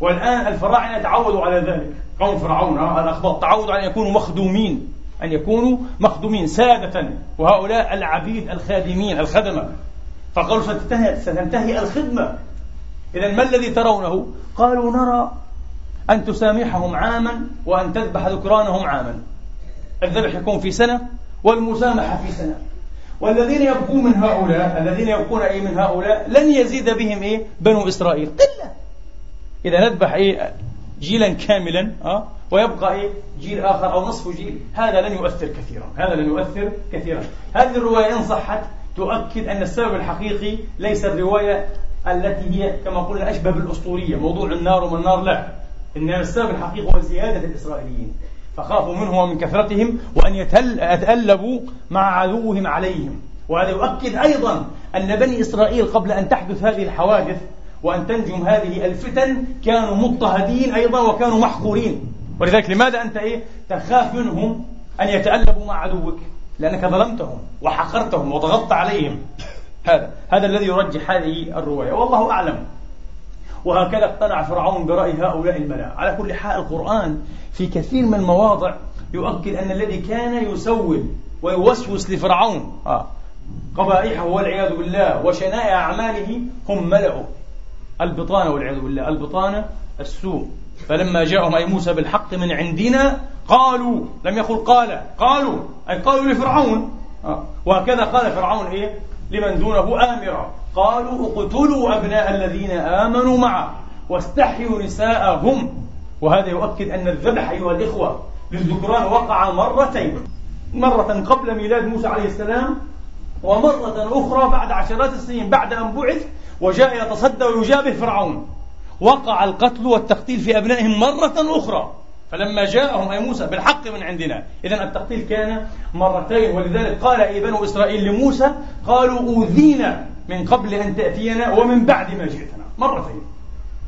والآن الفراعنة تعودوا على ذلك قوم فرعون الأقباط تعودوا على أن يكونوا مخدومين أن يكونوا مخدومين سادة وهؤلاء العبيد الخادمين الخدمة. فقالوا ستنتهي, ستنتهي الخدمة. إذا ما الذي ترونه؟ قالوا نرى أن تسامحهم عاما وأن تذبح ذكرانهم عاما. الذبح يكون في سنة والمسامحة في سنة. والذين يبقون من هؤلاء الذين يبقون أي من هؤلاء؟ لن يزيد بهم إيه؟ بنو إسرائيل. قلة. إذا نذبح إيه؟ جيلا كاملا أه؟ ويبقى إيه؟ جيل آخر أو نصف جيل. هذا لن يؤثر كثيرا. هذا لن يؤثر كثيرا. هذه الرواية إن صحت تؤكد أن السبب الحقيقي ليس الرواية التي هي كما قلنا أشبه بالأسطورية موضوع النار وما النار لا. إنما السبب الحقيقي هو زيادة الإسرائيليين. فخافوا منهم ومن كثرتهم وأن يتألبوا مع عدوهم عليهم. وهذا يؤكد أيضا أن بني إسرائيل قبل أن تحدث هذه الحوادث وأن تنجم هذه الفتن كانوا مضطهدين أيضا وكانوا محقورين ولذلك لماذا أنت إيه؟ تخاف منهم أن يتألبوا مع عدوك؟ لأنك ظلمتهم وحقرتهم وضغطت عليهم. هذا هذا الذي يرجح هذه الرواية. والله أعلم. وهكذا اقتنع فرعون برأي هؤلاء الملأ. على كل حال القرآن في كثير من المواضع يؤكد أن الذي كان يسول ويوسوس لفرعون آه قبائحه والعياذ بالله وشنائع أعماله هم ملأه البطانة والعياذ بالله. البطانة السوء. فلما جاءهم أي موسى بالحق من عندنا قالوا لم يقل قال قالوا أي قالوا لفرعون. آه. وهكذا قال فرعون إيه؟ لمن دونه آمرا. قالوا اقتلوا أبناء الذين آمنوا معه واستحيوا نساءهم. وهذا يؤكد أن الذبح أيها الإخوة للذكران وقع مرتين. مرة قبل ميلاد موسى عليه السلام ومرة أخرى بعد عشرات السنين بعد أن بعث وجاء يتصدى ويجابه فرعون. وقع القتل والتقتيل في أبنائهم مرة أخرى. فلما جاءهم أي موسى بالحق من عندنا. إذا التقتيل كان مرتين. ولذلك قال أي بنو إسرائيل لموسى؟ قالوا أوذينا من قبل أن تأتينا ومن بعد ما جئتنا. مرتين.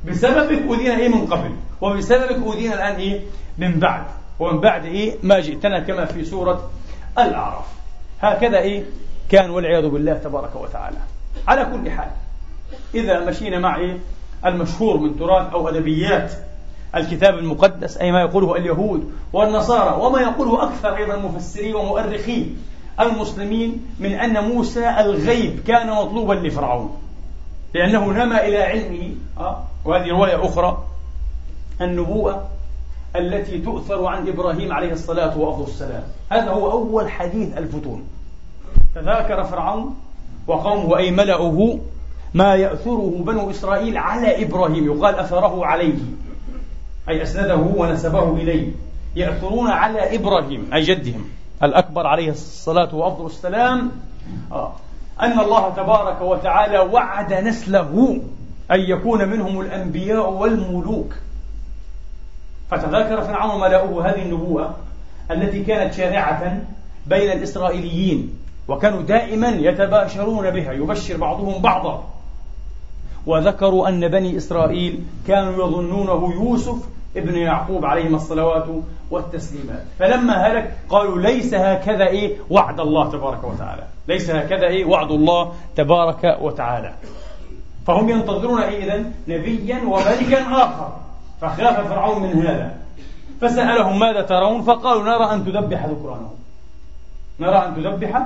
بسببك أوذينا إيه من قبل. وبسببك أوذينا الآن إيه من بعد. ومن بعد إيه ما جئتنا كما في سورة الأعراف. هكذا إيه كان والعياذ بالله تبارك وتعالى. على كل حال. إذا مشينا مع إيه المشهور من تراث أو أدبيات الكتاب المقدس أي ما يقوله اليهود والنصارى وما يقوله أكثر أيضا المفسرين ومؤرخين المسلمين من أن موسى الغيب كان مطلوبا لفرعون لأنه نما إلى علمه. آه وهذه رواية أخرى النبوءة التي تؤثر عن إبراهيم عليه الصلاة والسلام. هذا هو أول حديث الفتون. تذاكر فرعون وقومه أي ملأه ما يأثره بنو إسرائيل على إبراهيم. يقال أثره عليه. أي أسنده ونسبه إليه. يأثرون على إبراهيم أي جدهم. الأكبر عليه الصلاة وأفضل السلام. آه. أن الله تبارك وتعالى وعد نسله. أن يكون منهم الأنبياء والملوك. فتذكر فرعون ملأه هذه النبوة التي كانت شائعة بين الإسرائيليين وكانوا دائما يتباشرون بها. يبشر بعضهم بعضا. وذكروا أن بني إسرائيل كانوا يظنونه يوسف ابن يعقوب عليهما الصلوات والتسليمات. فلما هلك قالوا ليس هكذا إيه وعد الله تبارك وتعالى. ليس هكذا إيه وعد الله تبارك وتعالى. فهم ينتظرون إيه إذن نبيا وملكا آخر. فخاف فرعون من هذا. فسألهم ماذا ترون؟ فقالوا نرى أن تذبح ذكرانهم نرى أن تذبح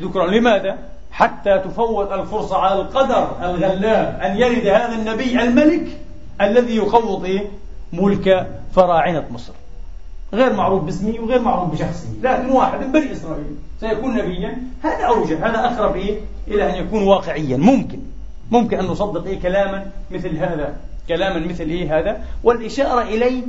ذكران لماذا؟ حتى تفوت الفرصة على القدر الغلاب أن يرد هذا النبي الملك الذي يقوض إيه؟ ملك فراعنة مصر. غير معروف باسمه وغير معروف بشخصه لكن واحد من بني إسرائيل سيكون نبيا. هذا أوجه هذا أقرب إيه؟ إلى أن يكون واقعيا. ممكن ممكن أن نصدق إيه؟ كلاما مثل هذا كلاما مثل إيه؟ هذا. والإشارة إليه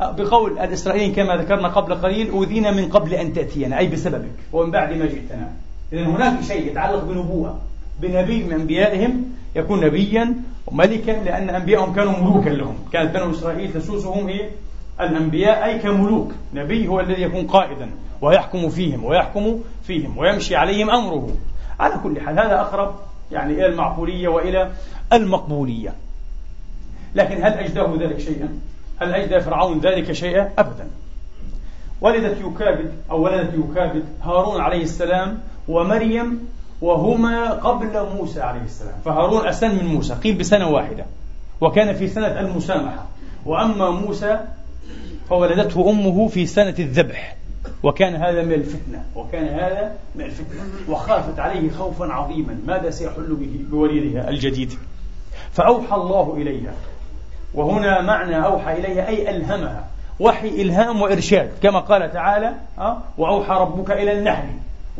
بقول الإسرائيليين كما ذكرنا قبل قليل أوذينا من قبل أن تأتينا أي بسببك ومن بعد ما جئتنا. إذا هناك شيء يتعلق بنبوة بنبي من أنبيائهم يكون نبيا وملكا لأن أنبيائهم كانوا ملوكا لهم كانت بنو إسرائيل تسوسهم إيه؟ الأنبياء أي كملوك نبي هو الذي يكون قائدا ويحكم فيهم ويحكم فيهم ويمشي عليهم أمره على كل حال هذا أقرب يعني إلى المعقولية وإلى المقبولية لكن هل أجداه ذلك شيئا؟ هل أجدى فرعون ذلك شيئا؟ أبدا ولدت يوكابد أو ولدت يوكابد هارون عليه السلام ومريم وهما قبل موسى عليه السلام. فهارون أسن من موسى قيل بسنة واحدة وكان في سنة المسامحة. وأما موسى فولدته أمه في سنة الذبح وكان هذا من الفتنة وكان هذا من الفتنة وخافت عليه خوفا عظيما. ماذا سيحل به بوليدها الجديد؟ فأوحى الله إليها وهنا معنى أوحى إليها أي ألهمها وحي إلهام وإرشاد كما قال تعالى أه؟ وأوحى ربك إلى النحل.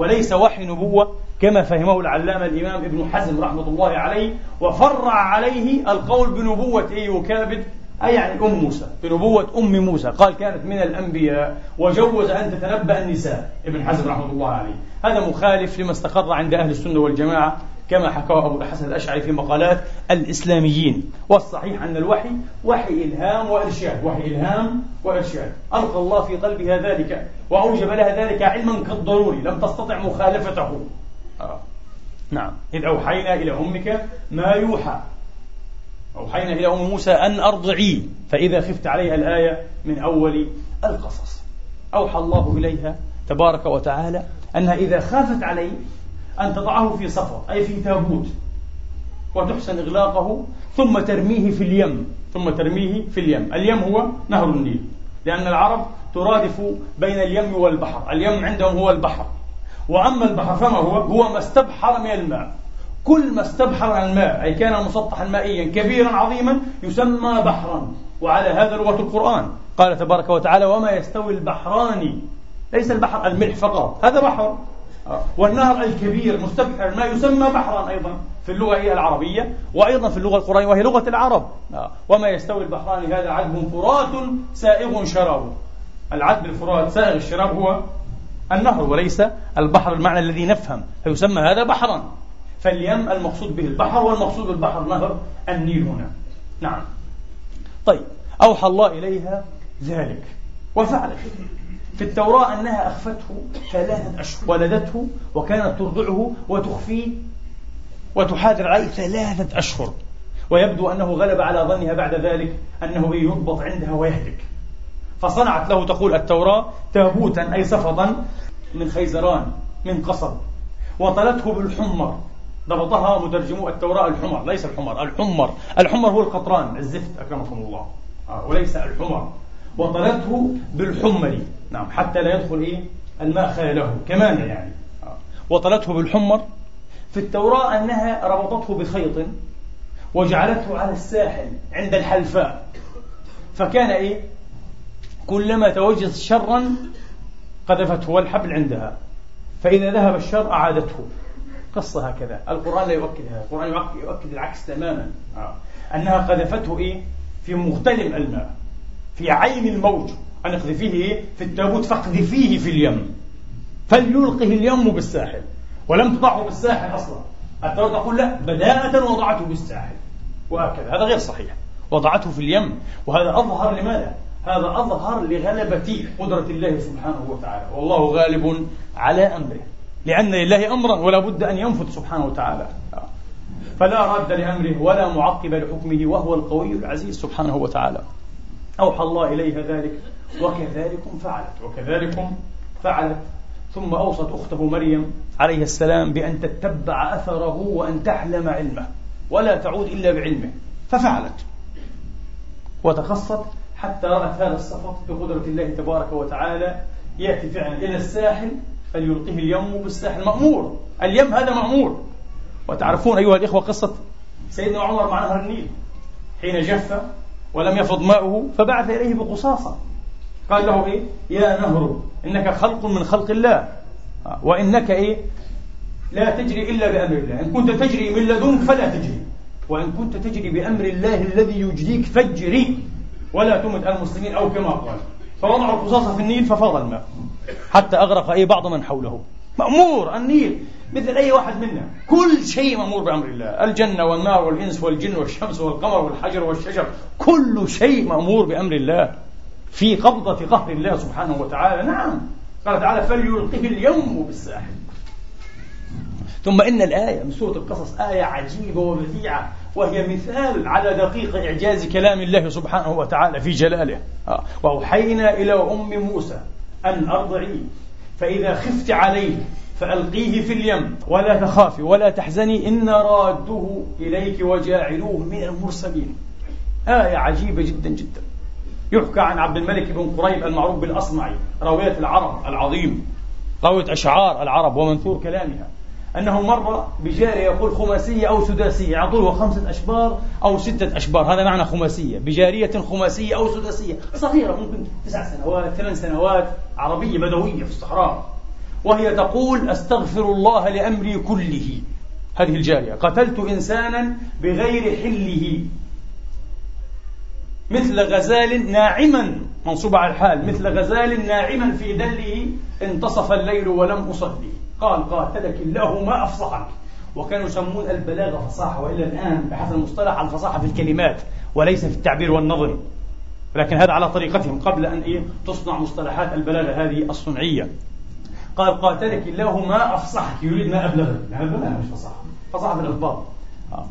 وليس وحي نبوة كما فهمه العلامة الإمام ابن حزم رحمة الله عليه وفرع عليه القول بنبوة يكابد أي يعني أم موسى بنبوة أم موسى. قال كانت من الأنبياء وجوز أن تتنبأ النساء. ابن حزم رحمة الله عليه. هذا مخالف لما استقر عند أهل السنة والجماعة. كما حكاه أبو الحسن الأشعري في مقالات الإسلاميين. والصحيح أن الوحي وحي إلهام وإرشاد وحي إلهام وإرشاد. ألقى الله في قلبها ذلك وأوجب لها ذلك علما كالضروري لم تستطع مخالفته. آه. نعم. إذ أوحينا إلى أمك ما يوحى. أوحينا إلى أم موسى أن أرضعيه فإذا خفت عليها الآية من أول القصص. أوحى الله إليها تبارك وتعالى أنها إذا خافت عليه أن تضعه في صفر أي في تابوت. وتحسن إغلاقه ثم ترميه في اليم ثم ترميه في اليم. اليم هو نهر النيل. لأن العرب ترادف بين اليم والبحر. اليم عندهم هو البحر. وأما البحر فما هو؟ هو ما استبحر من الماء. كل ما استبحر الماء أي كان مسطحا مائيا كبيرا عظيما يسمى بحرا. وعلى هذا لغة القرآن. قال تبارك وتعالى وما يستوي البحران. ليس البحر الملح فقط. هذا بحر. والنهر الكبير مستبحر ما يسمى بحرا أيضا في اللغة هي العربية وأيضا في اللغة القرآنية وهي لغة العرب. آه. وما يستوي البحران هذا عذب فرات سائغ شرابه العذب الفرات سائغ الشراب هو النهر وليس البحر المعنى الذي نفهم. فيسمى هذا بحرا. فاليم المقصود به البحر والمقصود بالبحر نهر النيل هنا. نعم. طيب. أوحى الله إليها ذلك. وفعلت في التوراة أنها أخفته ثلاثة أشهر ولدته وكانت ترضعه وتخفيه وتحاذر عليه ثلاثة أشهر. ويبدو أنه غلب على ظنها بعد ذلك أنه يضبط عندها ويهلك. فصنعت له تقول التوراة تابوتا أي سفطا من خيزران من قصب. وطلته بالحمر. ضبطها مترجمو التوراة الحمر ليس الحمر الحمر. الحمر هو القطران الزفت أكرمكم الله. آه وليس الحمر. وطلته بالحمر. نعم حتى لا يدخل إيه؟ الماء خلاله كمان يعني. آه. وطلته بالحمر. في التوراة أنها ربطته بخيط وجعلته على الساحل عند الحلفاء. فكان إيه؟ كلما توجد شرا قذفته والحبل عندها. فإذا ذهب الشر أعادته. قصة هكذا. القرآن لا يؤكد هذا القرآن يؤكد العكس تماما. آه. أنها قذفته إيه؟ في مغتلم الماء في عين الموج. أن اقذفيه؟ في التابوت فاقذفيه في اليم. فليلقه اليم بالساحل ولم تضعه بالساحل أصلا. التوراة تقول لا بداءة وضعته بالساحل. وهكذا. هذا غير صحيح. وضعته في اليم. وهذا أظهر لماذا؟ هذا أظهر لغلبة قدرة الله سبحانه وتعالى. والله غالب على أمره. لأن لله أمرا ولا بد أن ينفذ سبحانه وتعالى. فلا راد لأمره ولا معقب لحكمه وهو القوي العزيز سبحانه وتعالى. أوحى الله إليها ذلك. وكذلكم فعلت. وكذلكم فعلت. ثم أوصت أخته مريم عليه السلام بأن تتبع أثره وأن تحلم علمه ولا تعود إلا بعلمه. ففعلت. وتخصت حتى رأت هذا السفط بقدرة الله تبارك وتعالى يأتي فعلا إلى الساحل فليلقيه اليم بالساحل مأمور. اليم هذا مأمور. وتعرفون أيها الإخوة قصة سيدنا عمر مع نهر النيل. حين جف ولم يفض ماؤه فبعث إليه بقصاصة. قال له إيه؟ يا نهر إنك خلق من خلق الله. وإنك إيه؟ لا تجري إلا بأمر الله. إن كنت تجري من لدنك فلا تجري. وإن كنت تجري بأمر الله الذي يجريك فاجري. ولا تمت المسلمين أو كما قال. فوضعوا القصاصة في النيل ففاض الماء. حتى أغرق أي بعض من حوله. مأمور النيل مثل أي واحد منا. كل شيء مأمور بأمر الله. الجنة والنار والإنس والجن والشمس والقمر والحجر والشجر. كل شيء مأمور بأمر الله. في قبضة قهر الله سبحانه وتعالى. نعم. قال تعالى فليلقه اليوم بالساحل. ثم إن الآية من سورة القصص آية عجيبة وبديعة وهي مثال على دقيق إعجاز كلام الله سبحانه وتعالى في جلاله. آه. وأوحينا إلى أم موسى أن أرضعيه فإذا خفت عليه فألقيه في اليم. ولا تخافي ولا تحزني إنا رادوه إليك وجاعلوه من المرسلين. آية عجيبة جدا جدا. يحكى عن عبد الملك بن قريب المعروف بالأصمعي راوية العرب العظيم راوية أشعار العرب ومنثور كلامها. أنه مر بجارية يقول خماسية أو سداسية يعطوه خمسة أشبار أو ستة أشبار هذا معنى خماسية. بجارية خماسية أو سداسية صغيرة ممكن تسع سنوات ثمان سنوات عربية بدوية في الصحراء. وهي تقول أستغفر الله لأمري كله. هذه الجارية قتلت إنسانا بغير حله. مثل غزال ناعما منصوب على الحال مثل غزال ناعما في دله انتصف الليل ولم أصلي. قال قاتلك الله ما أفصحك. وكانوا يسمون البلاغة فصاحة وإلا الآن بحسب المصطلح الفصاحة في الكلمات وليس في التعبير والنظم. لكن هذا على طريقتهم قبل أن إيه؟ تصنع مصطلحات البلاغة هذه الصنعية. قال قاتلك الله ما أفصحك. يريد ما أبلغك. يعني البلاغة مش فصاحة. فصاحة آه،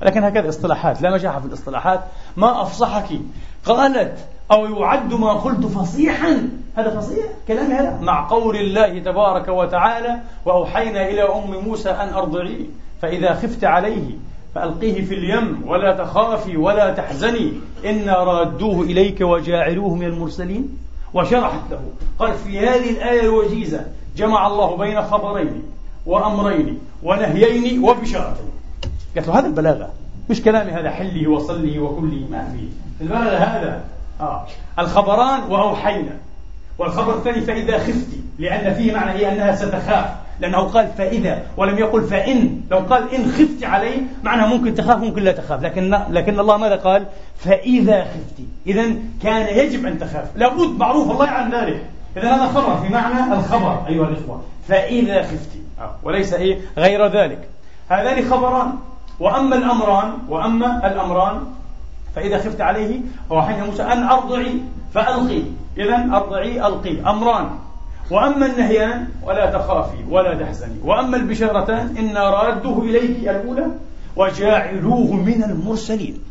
لكن هكذا اصطلاحات لا مجاحة في الاصطلاحات. ما أفصحك قالت أو يعد ما قلت فصيحا. هذا فصيح؟ كلام هذا. مع قول الله تبارك وتعالى وأوحينا إلى أم موسى أن أرضعيه فإذا خفت عليه فألقيه في اليم ولا تخافي ولا تحزني. إنا رادوه إليك وجاعلوه من المرسلين. وشرحت له. قال في هذه الآية الوجيزة جمع الله بين خبرين وأمرين ونهيين وبشارتين. قالت له هذا البلاغة. مش كلامي هذا حله وصله وكله ما في البلاغة هذا. آه. الخبران وأوحينا. والخبر الثاني فإذا خفت لأن فيه معنى هي أنها ستخاف. لأنه قال فإذا ولم يقل فإن. لو قال إن خفت عليه معناها ممكن تخاف ممكن لا تخاف. لكن لكن الله ماذا قال؟ فإذا خفت. إذا كان يجب أن تخاف. لابد معروف الله يعلم ذلك. إذا هذا خبر في معنى الخبر أيها الإخوة. فإذا خفت. آه، وليس إيه؟ غير ذلك. هذان خبران. وأما الأمران وأما الأمران فإذا خفت عليه فوحينا موسى أن أرضعي فألقي. إذا أرضعي ألقي. أمران. وأما النهيان ولا تخافي ولا تحزني. وأما البشارتان إنا رادوه إليك الأولى وجاعلوه من المرسلين.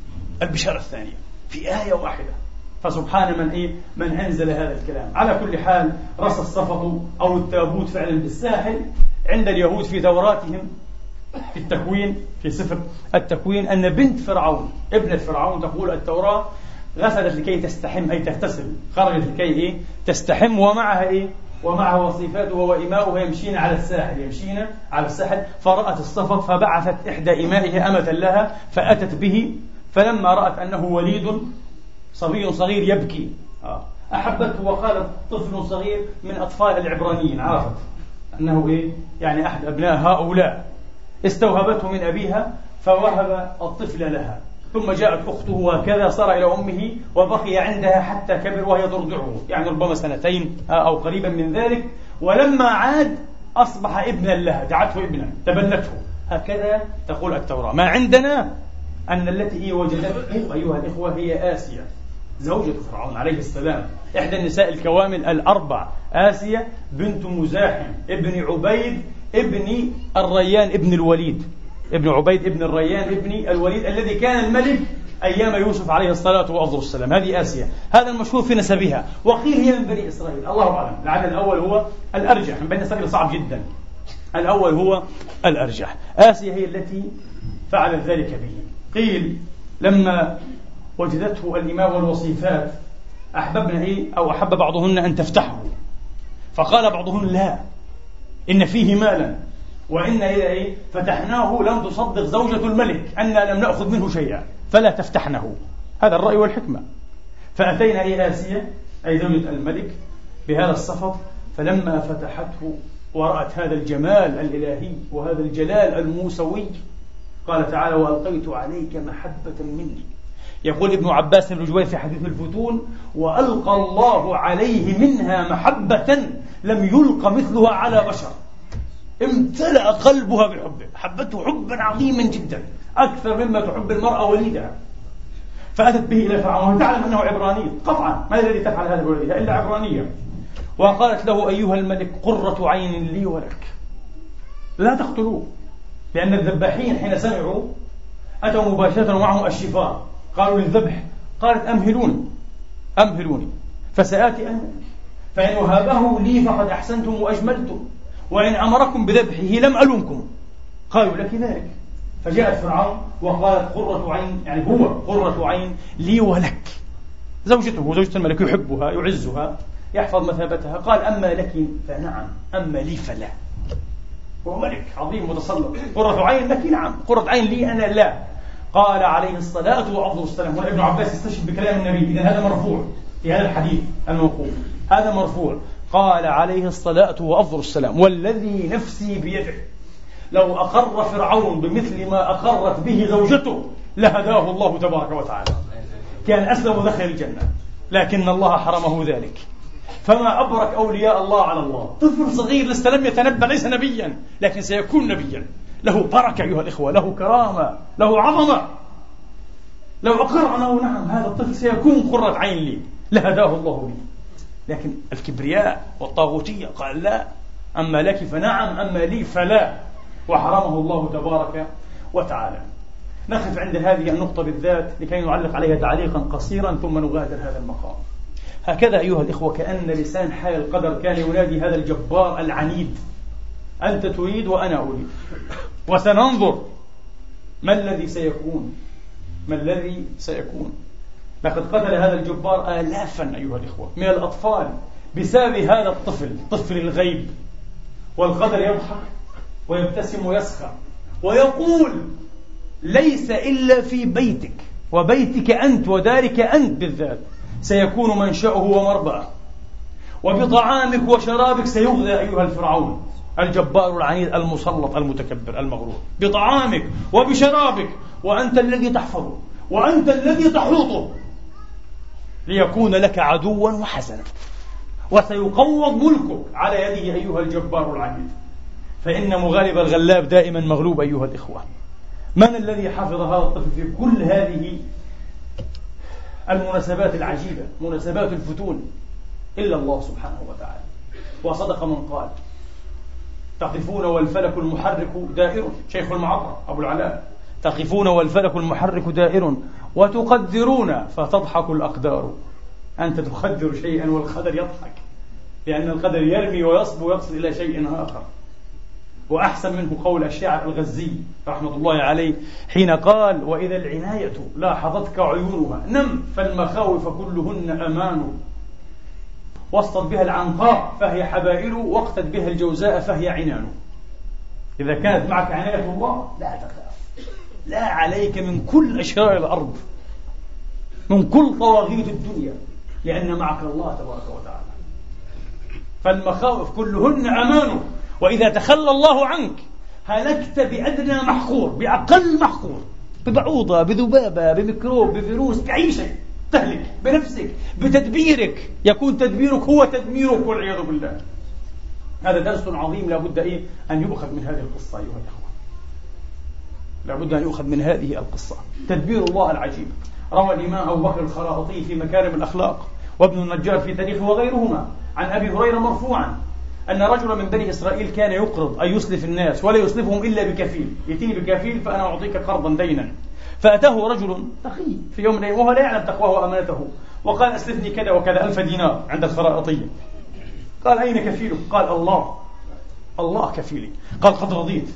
البشارة الثانية في آية واحدة. فسبحان من إيه؟ من أنزل هذا الكلام. على كل حال رص الصفط أو التابوت فعلا بالساحل عند اليهود في توراتهم. في التكوين في سفر التكوين أن بنت فرعون ابنة فرعون تقول التوراة غسلت لكي تستحم أي تغتسل خرجت لكي إيه؟ تستحم ومعها إيه؟ ومعها وصيفاته وإماؤها يمشين على الساحل يمشين على الساحل. فرأت الصفط فبعثت إحدى إمائها أمة لها فأتت به فلما رأت أنه وليد صبي صغير يبكي. آه. أحبته وقالت طفل صغير من أطفال العبرانيين عرفت؟ أنه إيه؟ يعني أحد أبناء هؤلاء. استوهبته من أبيها فوهب الطفل لها. ثم جاءت أخته وكذا صار إلى أمه وبقي عندها حتى كبر وهي ترضعه. يعني ربما سنتين أو قريبا من ذلك. ولما عاد أصبح ابنا لها دعته ابنا تبنته. هكذا تقول التوراة. ما عندنا أن التي هي وجدته أيها الإخوة هي آسيا زوجة فرعون عليه السلام. إحدى النساء الكوامل الأربع. آسيا بنت مزاحم ابن عبيد ابن الريان ابن الوليد. ابن عبيد ابن الريان ابن الوليد الذي كان الملك أيام يوسف عليه الصلاة والسلام. هذه آسيا. هذا المشهور في نسبها. وقيل هي من بني إسرائيل. الله أعلم. لعل الأول هو الأرجح. من بني إسرائيل صعب جدا. الأول هو الأرجح. آسيا هي التي فعلت ذلك به. قيل لما وجدته الإمام والوصيفات أحببنا أو أحب بعضهن أن تفتحه. فقال بعضهن لا. إن فيه مالا. وإن إذا إيه؟ فتحناه لم تصدق زوجة الملك أنا لم نأخذ منه شيئا. فلا تفتحنه. هذا الرأي والحكمة. فأتينا إلى آسيا أي زوجة الملك بهذا الصفط فلما فتحته ورأت هذا الجمال الإلهي وهذا الجلال الموسوي قال تعالى وألقيت عليك محبة مني. يقول ابن عباس بن جوير في حديث الفتون وألقى الله عليه منها محبة لم يلق مثلها على بشر. امتلأ قلبها بحبه حبته حبا عظيما جدا أكثر مما تحب المرأة وليدها. فأتت به إلى فرعون وتعلم أنه عبراني. قطعا ما الذي تفعل هذا بولدها إلا عبرانية. وقالت له أيها الملك قرة عين لي ولك. لا تقتلوه لأن الذباحين حين سمعوا أتوا مباشرة ومعهم الشفار قالوا للذبح. قالت أمهلوني. أمهلوني. فسآتي أنا فإن وهبه لي فقد أحسنتم وأجملتم وإن أمركم بذبحه لم ألومكم. قالوا لك ذلك. فجاءت فرعون وقالت قرة عين يعني هو قرة عين لي ولك. زوجته زوجة الملك يحبها يعزها يحفظ مثابتها. قال أما لك فنعم. أما لي فلا. هو ملك عظيم متسلط قرة عين لك نعم. قرة عين لي أنا لا. قال عليه الصلاة وأفضل السلام هنا ابن عباس يستشهد بكلام النبي إذا هذا مرفوع في هذا الحديث الموقوف. هذا مرفوع. قال عليه الصلاة وأفضل السلام والذي نفسي بيده لو أقر فرعون بمثل ما أقرت به زوجته لهداه الله تبارك وتعالى. كان أسلم ودخل الجنة لكن الله حرمه ذلك. فما أبرك أولياء الله على الله؟ طفل صغير لسه لم يتنبأ ليس نبيا لكن سيكون نبيا. له بركة أيها الإخوة له كرامة له عظمة. لو أقر أنه نعم هذا الطفل سيكون قرة عين لي. لهداه الله لي. لكن الكبرياء والطاغوتية قال لا أما لك فنعم أما لي فلا. وحرمه الله تبارك وتعالى. نقف عند هذه النقطة بالذات لكي نعلق عليها تعليقا قصيرا ثم نغادر هذا المقام. هكذا أيها الإخوة كأن لسان حال القدر كان ينادي هذا الجبار العنيد. أنت تريد وأنا أريد. وسننظر ما الذي سيكون. ما الذي سيكون. لقد قتل هذا الجبار آلافا أيها الإخوة من الأطفال بسبب هذا الطفل طفل الغيب. والقدر يضحك ويبتسم ويسخر ويقول ليس إلا في بيتك وبيتك أنت ودارك أنت بالذات. سيكون منشأه ومربعه وبطعامك وشرابك سيغذى أيها الفرعون. الجبار العنيد المسلط المتكبر المغرور. بطعامك وبشرابك وأنت الذي تحفظه وأنت الذي تحوطه. ليكون لك عدوا وحسنا. وسيقوض ملكك على يده أيها الجبار العنيد. فإن مغالب الغلاب دائما مغلوب أيها الإخوة. من الذي حفظ هذا الطفل في كل هذه المناسبات العجيبة مناسبات الفتون؟ إلا الله سبحانه وتعالى. وصدق من قال تقفون والفلك المحرك دائر. شيخ المعطر أبو العلاء. تقفون والفلك المحرك دائر وتقدرون فتضحك الأقدار. أنت تقدر شيئا والقدر يضحك لأن القدر يرمي ويصب ويصل إلى شيء آخر. وأحسن منه قول الشاعر الغزي رحمة الله عليه حين قال وإذا العناية لاحظتك عيونها نم فالمخاوف كلهن أمان. وسطت بها العنقاء فهي حبائل واقتت بها الجوزاء فهي عنان. إذا كانت معك عناية الله لا تخاف لا عليك من كل أشرار الأرض من كل طواغيت الدنيا لأن معك الله تبارك وتعالى. فالمخاوف كلهن أمان. وإذا تخلى الله عنك هلكت بأدنى محقور بأقل محقور. ببعوضة بذبابة بميكروب بفيروس بأي شيء. تهلك بنفسك بتدبيرك. يكون تدبيرك هو تدميرك والعياذ بالله. هذا درس عظيم لابد إيه؟ أن يؤخذ من هذه القصة أيها الأخوة. لابد أن يؤخذ من هذه القصة. تدبير الله العجيب. روى الإمام أبو بكر الخراطي في مكارم الأخلاق وابن النجار في تاريخه وغيرهما عن أبي هريرة مرفوعا أن رجلا من بني إسرائيل كان يقرض أي يسلف الناس ولا يسلفهم إلا بكفيل. يأتيني بكفيل فأنا أعطيك قرضا دينا. فأتاه رجل تقي في يوم من الأيام وهو لا يعلم تقواه وأمانته وقال أسلفني كذا وكذا ألف دينار عند الخرائطية قال أين كفيلك؟ قال الله الله كفيلي. قال قد رضيت.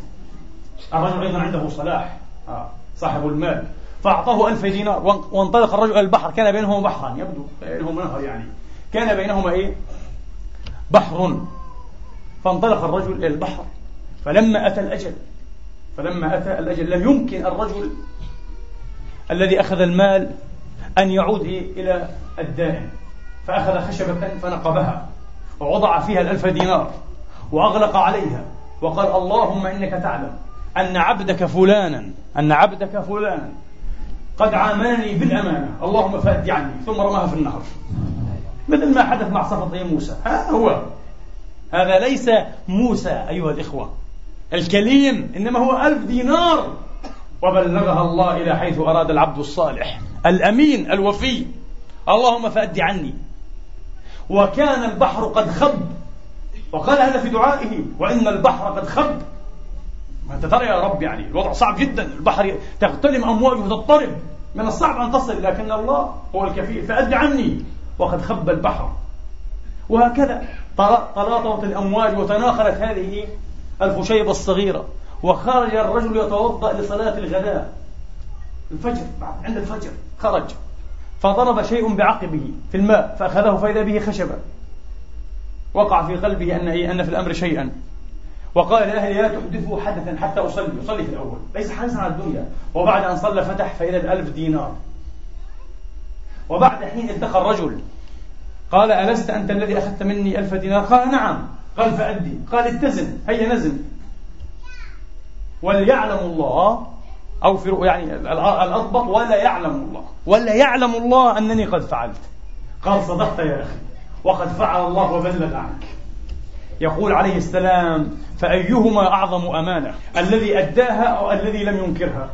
الرجل أيضا عنده صلاح آه. صاحب المال. فأعطاه ألف دينار وانطلق الرجل إلى البحر. كان بينهما بحرا يبدو بينهما نهر يعني. كان بينهما إيه؟ بحر. فانطلق الرجل إلى البحر فلما أتى الأجل فلما أتى الأجل لم يمكن الرجل الذي أخذ المال أن يعود إلى الدائن فأخذ خشبة فنقبها ووضع فيها الألف دينار وأغلق عليها وقال اللهم إنك تعلم أن عبدك فلانا أن عبدك فلانا قد عاملني بالأمانة اللهم فأدي عني ثم رماها في النهر. مثل ما حدث مع صفطي موسى. ها هو. هذا ليس موسى أيها الإخوة. الكليم إنما هو ألف دينار. وبلغها الله إلى حيث أراد العبد الصالح. الأمين الوفي. اللهم فأدي عني. وكان البحر قد خب. وقال هذا في دعائه. وإن البحر قد خب. ما أنت ترى يا رب يعني الوضع صعب جدا. البحر تغتلم أمواجه وتضطرب. من الصعب أن تصل لكن الله هو الكفيل. فأد عني. وقد خب البحر. وهكذا تلاطمت الأمواج وتناخرت هذه الفشيبة الصغيرة. وخرج الرجل يتوضأ لصلاة الغداء. الفجر بعد عند الفجر. خرج. فضرب شيء بعقبه في الماء فأخذه فإذا به خشبة وقع في قلبه أن أن في الأمر شيئا. وقال لأهله لا تحدثوا حدثا حتى أصلي. أصلي في الأول. ليس حريصا على الدنيا. وبعد أن صلى فتح فإذا الألف دينار. وبعد حين التقى الرجل قال ألست أنت الذي أخذت مني ألف دينار؟ قال نعم. قال فأدي. قال اتزن. هيا نزل وليعلم الله أو في يعني الأضبط ولا يعلم الله. ولا يعلم الله أنني قد فعلت. قال صدقت يا أخي وقد فعل الله وبلغ عنك. يقول عليه السلام فأيهما أعظم أمانة؟ الذي أداها أو الذي لم ينكرها؟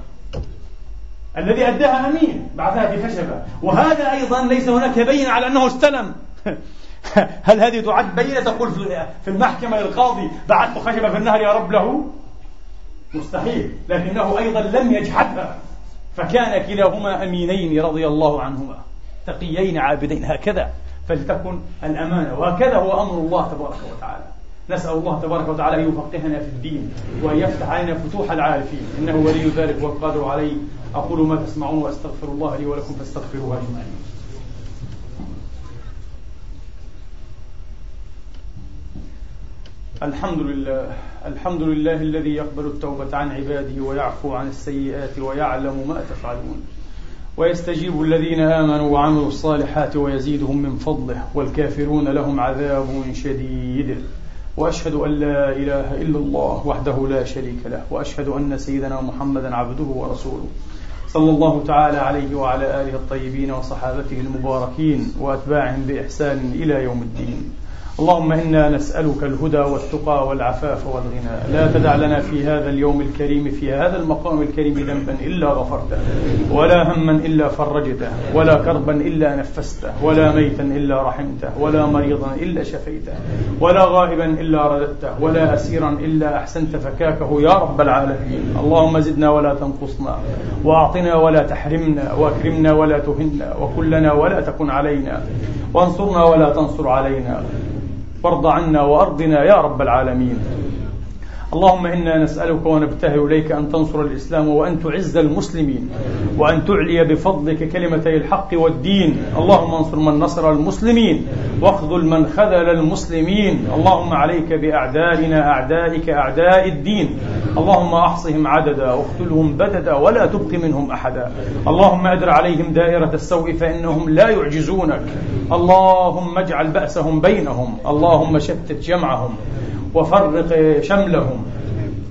الذي أداها أمين بعثها في خشبة. وهذا أيضا ليس هناك بين على أنه استلم. هل هذه تعد بينة؟ تقول في المحكمة للقاضي بعثت خشبة في النهر يا رب له. مستحيل لكنه أيضا لم يجحدها. فكان كلاهما أمينين رضي الله عنهما تقيين عابدين هكذا. فلتكن الأمانة وهكذا هو أمر الله تبارك وتعالى. نسأل الله تبارك وتعالى أن يفقهنا في الدين وأن يفتح علينا فتوح العارفين. إنه ولي ذلك والقادر عليه. أقول ما تسمعون وأستغفر الله لي ولكم فاستغفروه أجمعين. الحمد لله الحمد لله الذي يقبل التوبة عن عباده ويعفو عن السيئات ويعلم ما تفعلون. ويستجيب الذين آمنوا وعملوا الصالحات ويزيدهم من فضله والكافرون لهم عذاب شديد. وأشهد أن لا إله إلا الله وحده لا شريك له وأشهد أن سيدنا محمدا عبده ورسوله. صلى الله تعالى عليه وعلى آله الطيبين وصحابته المباركين وأتباعهم بإحسان إلى يوم الدين. اللهم إنا نسألك الهدى والتقى والعفاف والغنى. لا تدع لنا في هذا اليوم الكريم في هذا المقام الكريم ذنبا إلا غفرته ولا هما إلا فرجته ولا كربا إلا نفسته ولا ميتا إلا رحمته ولا مريضا إلا شفيته ولا غائبا إلا رددته ولا أسيرا إلا أحسنت فكاكه يا رب العالمين. اللهم زدنا ولا تنقصنا وأعطنا ولا تحرمنا وأكرمنا ولا تهنا وكلنا ولا تكن علينا وانصرنا ولا تنصر علينا. وارض عنا وأرضنا يا رب العالمين. اللهم إنا نسألك ونبتهل إليك أن تنصر الإسلام وأن تعز المسلمين وأن تعلي بفضلك كلمتي الحق والدين. اللهم انصر من نصر المسلمين واخذل من خذل المسلمين. اللهم عليك بأعدائنا أعدائك أعداء الدين. اللهم أحصهم عددا واقتلهم بددا ولا تبق منهم أحدا. اللهم أدر عليهم دائرة السوء فإنهم لا يعجزونك. اللهم اجعل بأسهم بينهم. اللهم شتت جمعهم. وفرق شملهم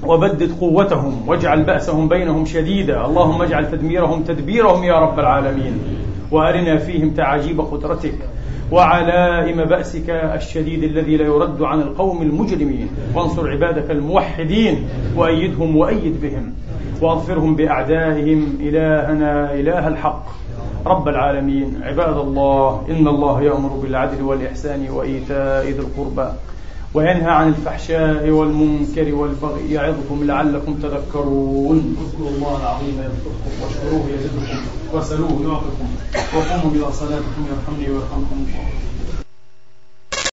وبدد قوتهم واجعل بأسهم بينهم شديدا. اللهم اجعل تدميرهم تدبيرهم يا رب العالمين. وأرنا فيهم تعاجيب قدرتك وعلائم بأسك الشديد الذي لا يرد عن القوم المجرمين. وانصر عبادك الموحدين وأيدهم وأيد بهم واغفرهم بأعدائهم إلهنا إله الحق. رب العالمين. عباد الله إن الله يأمر بالعدل والإحسان وإيتاء ذي القربى. وينهى عن الفحشاء والمنكر والبغي يعظكم لعلكم تذكرون. اذكروا الله العظيم يذكركم واشكروه يزدكم واسألوه يعطكم وقوموا إلى صلاتكم يرحمني ويرحمكم الله.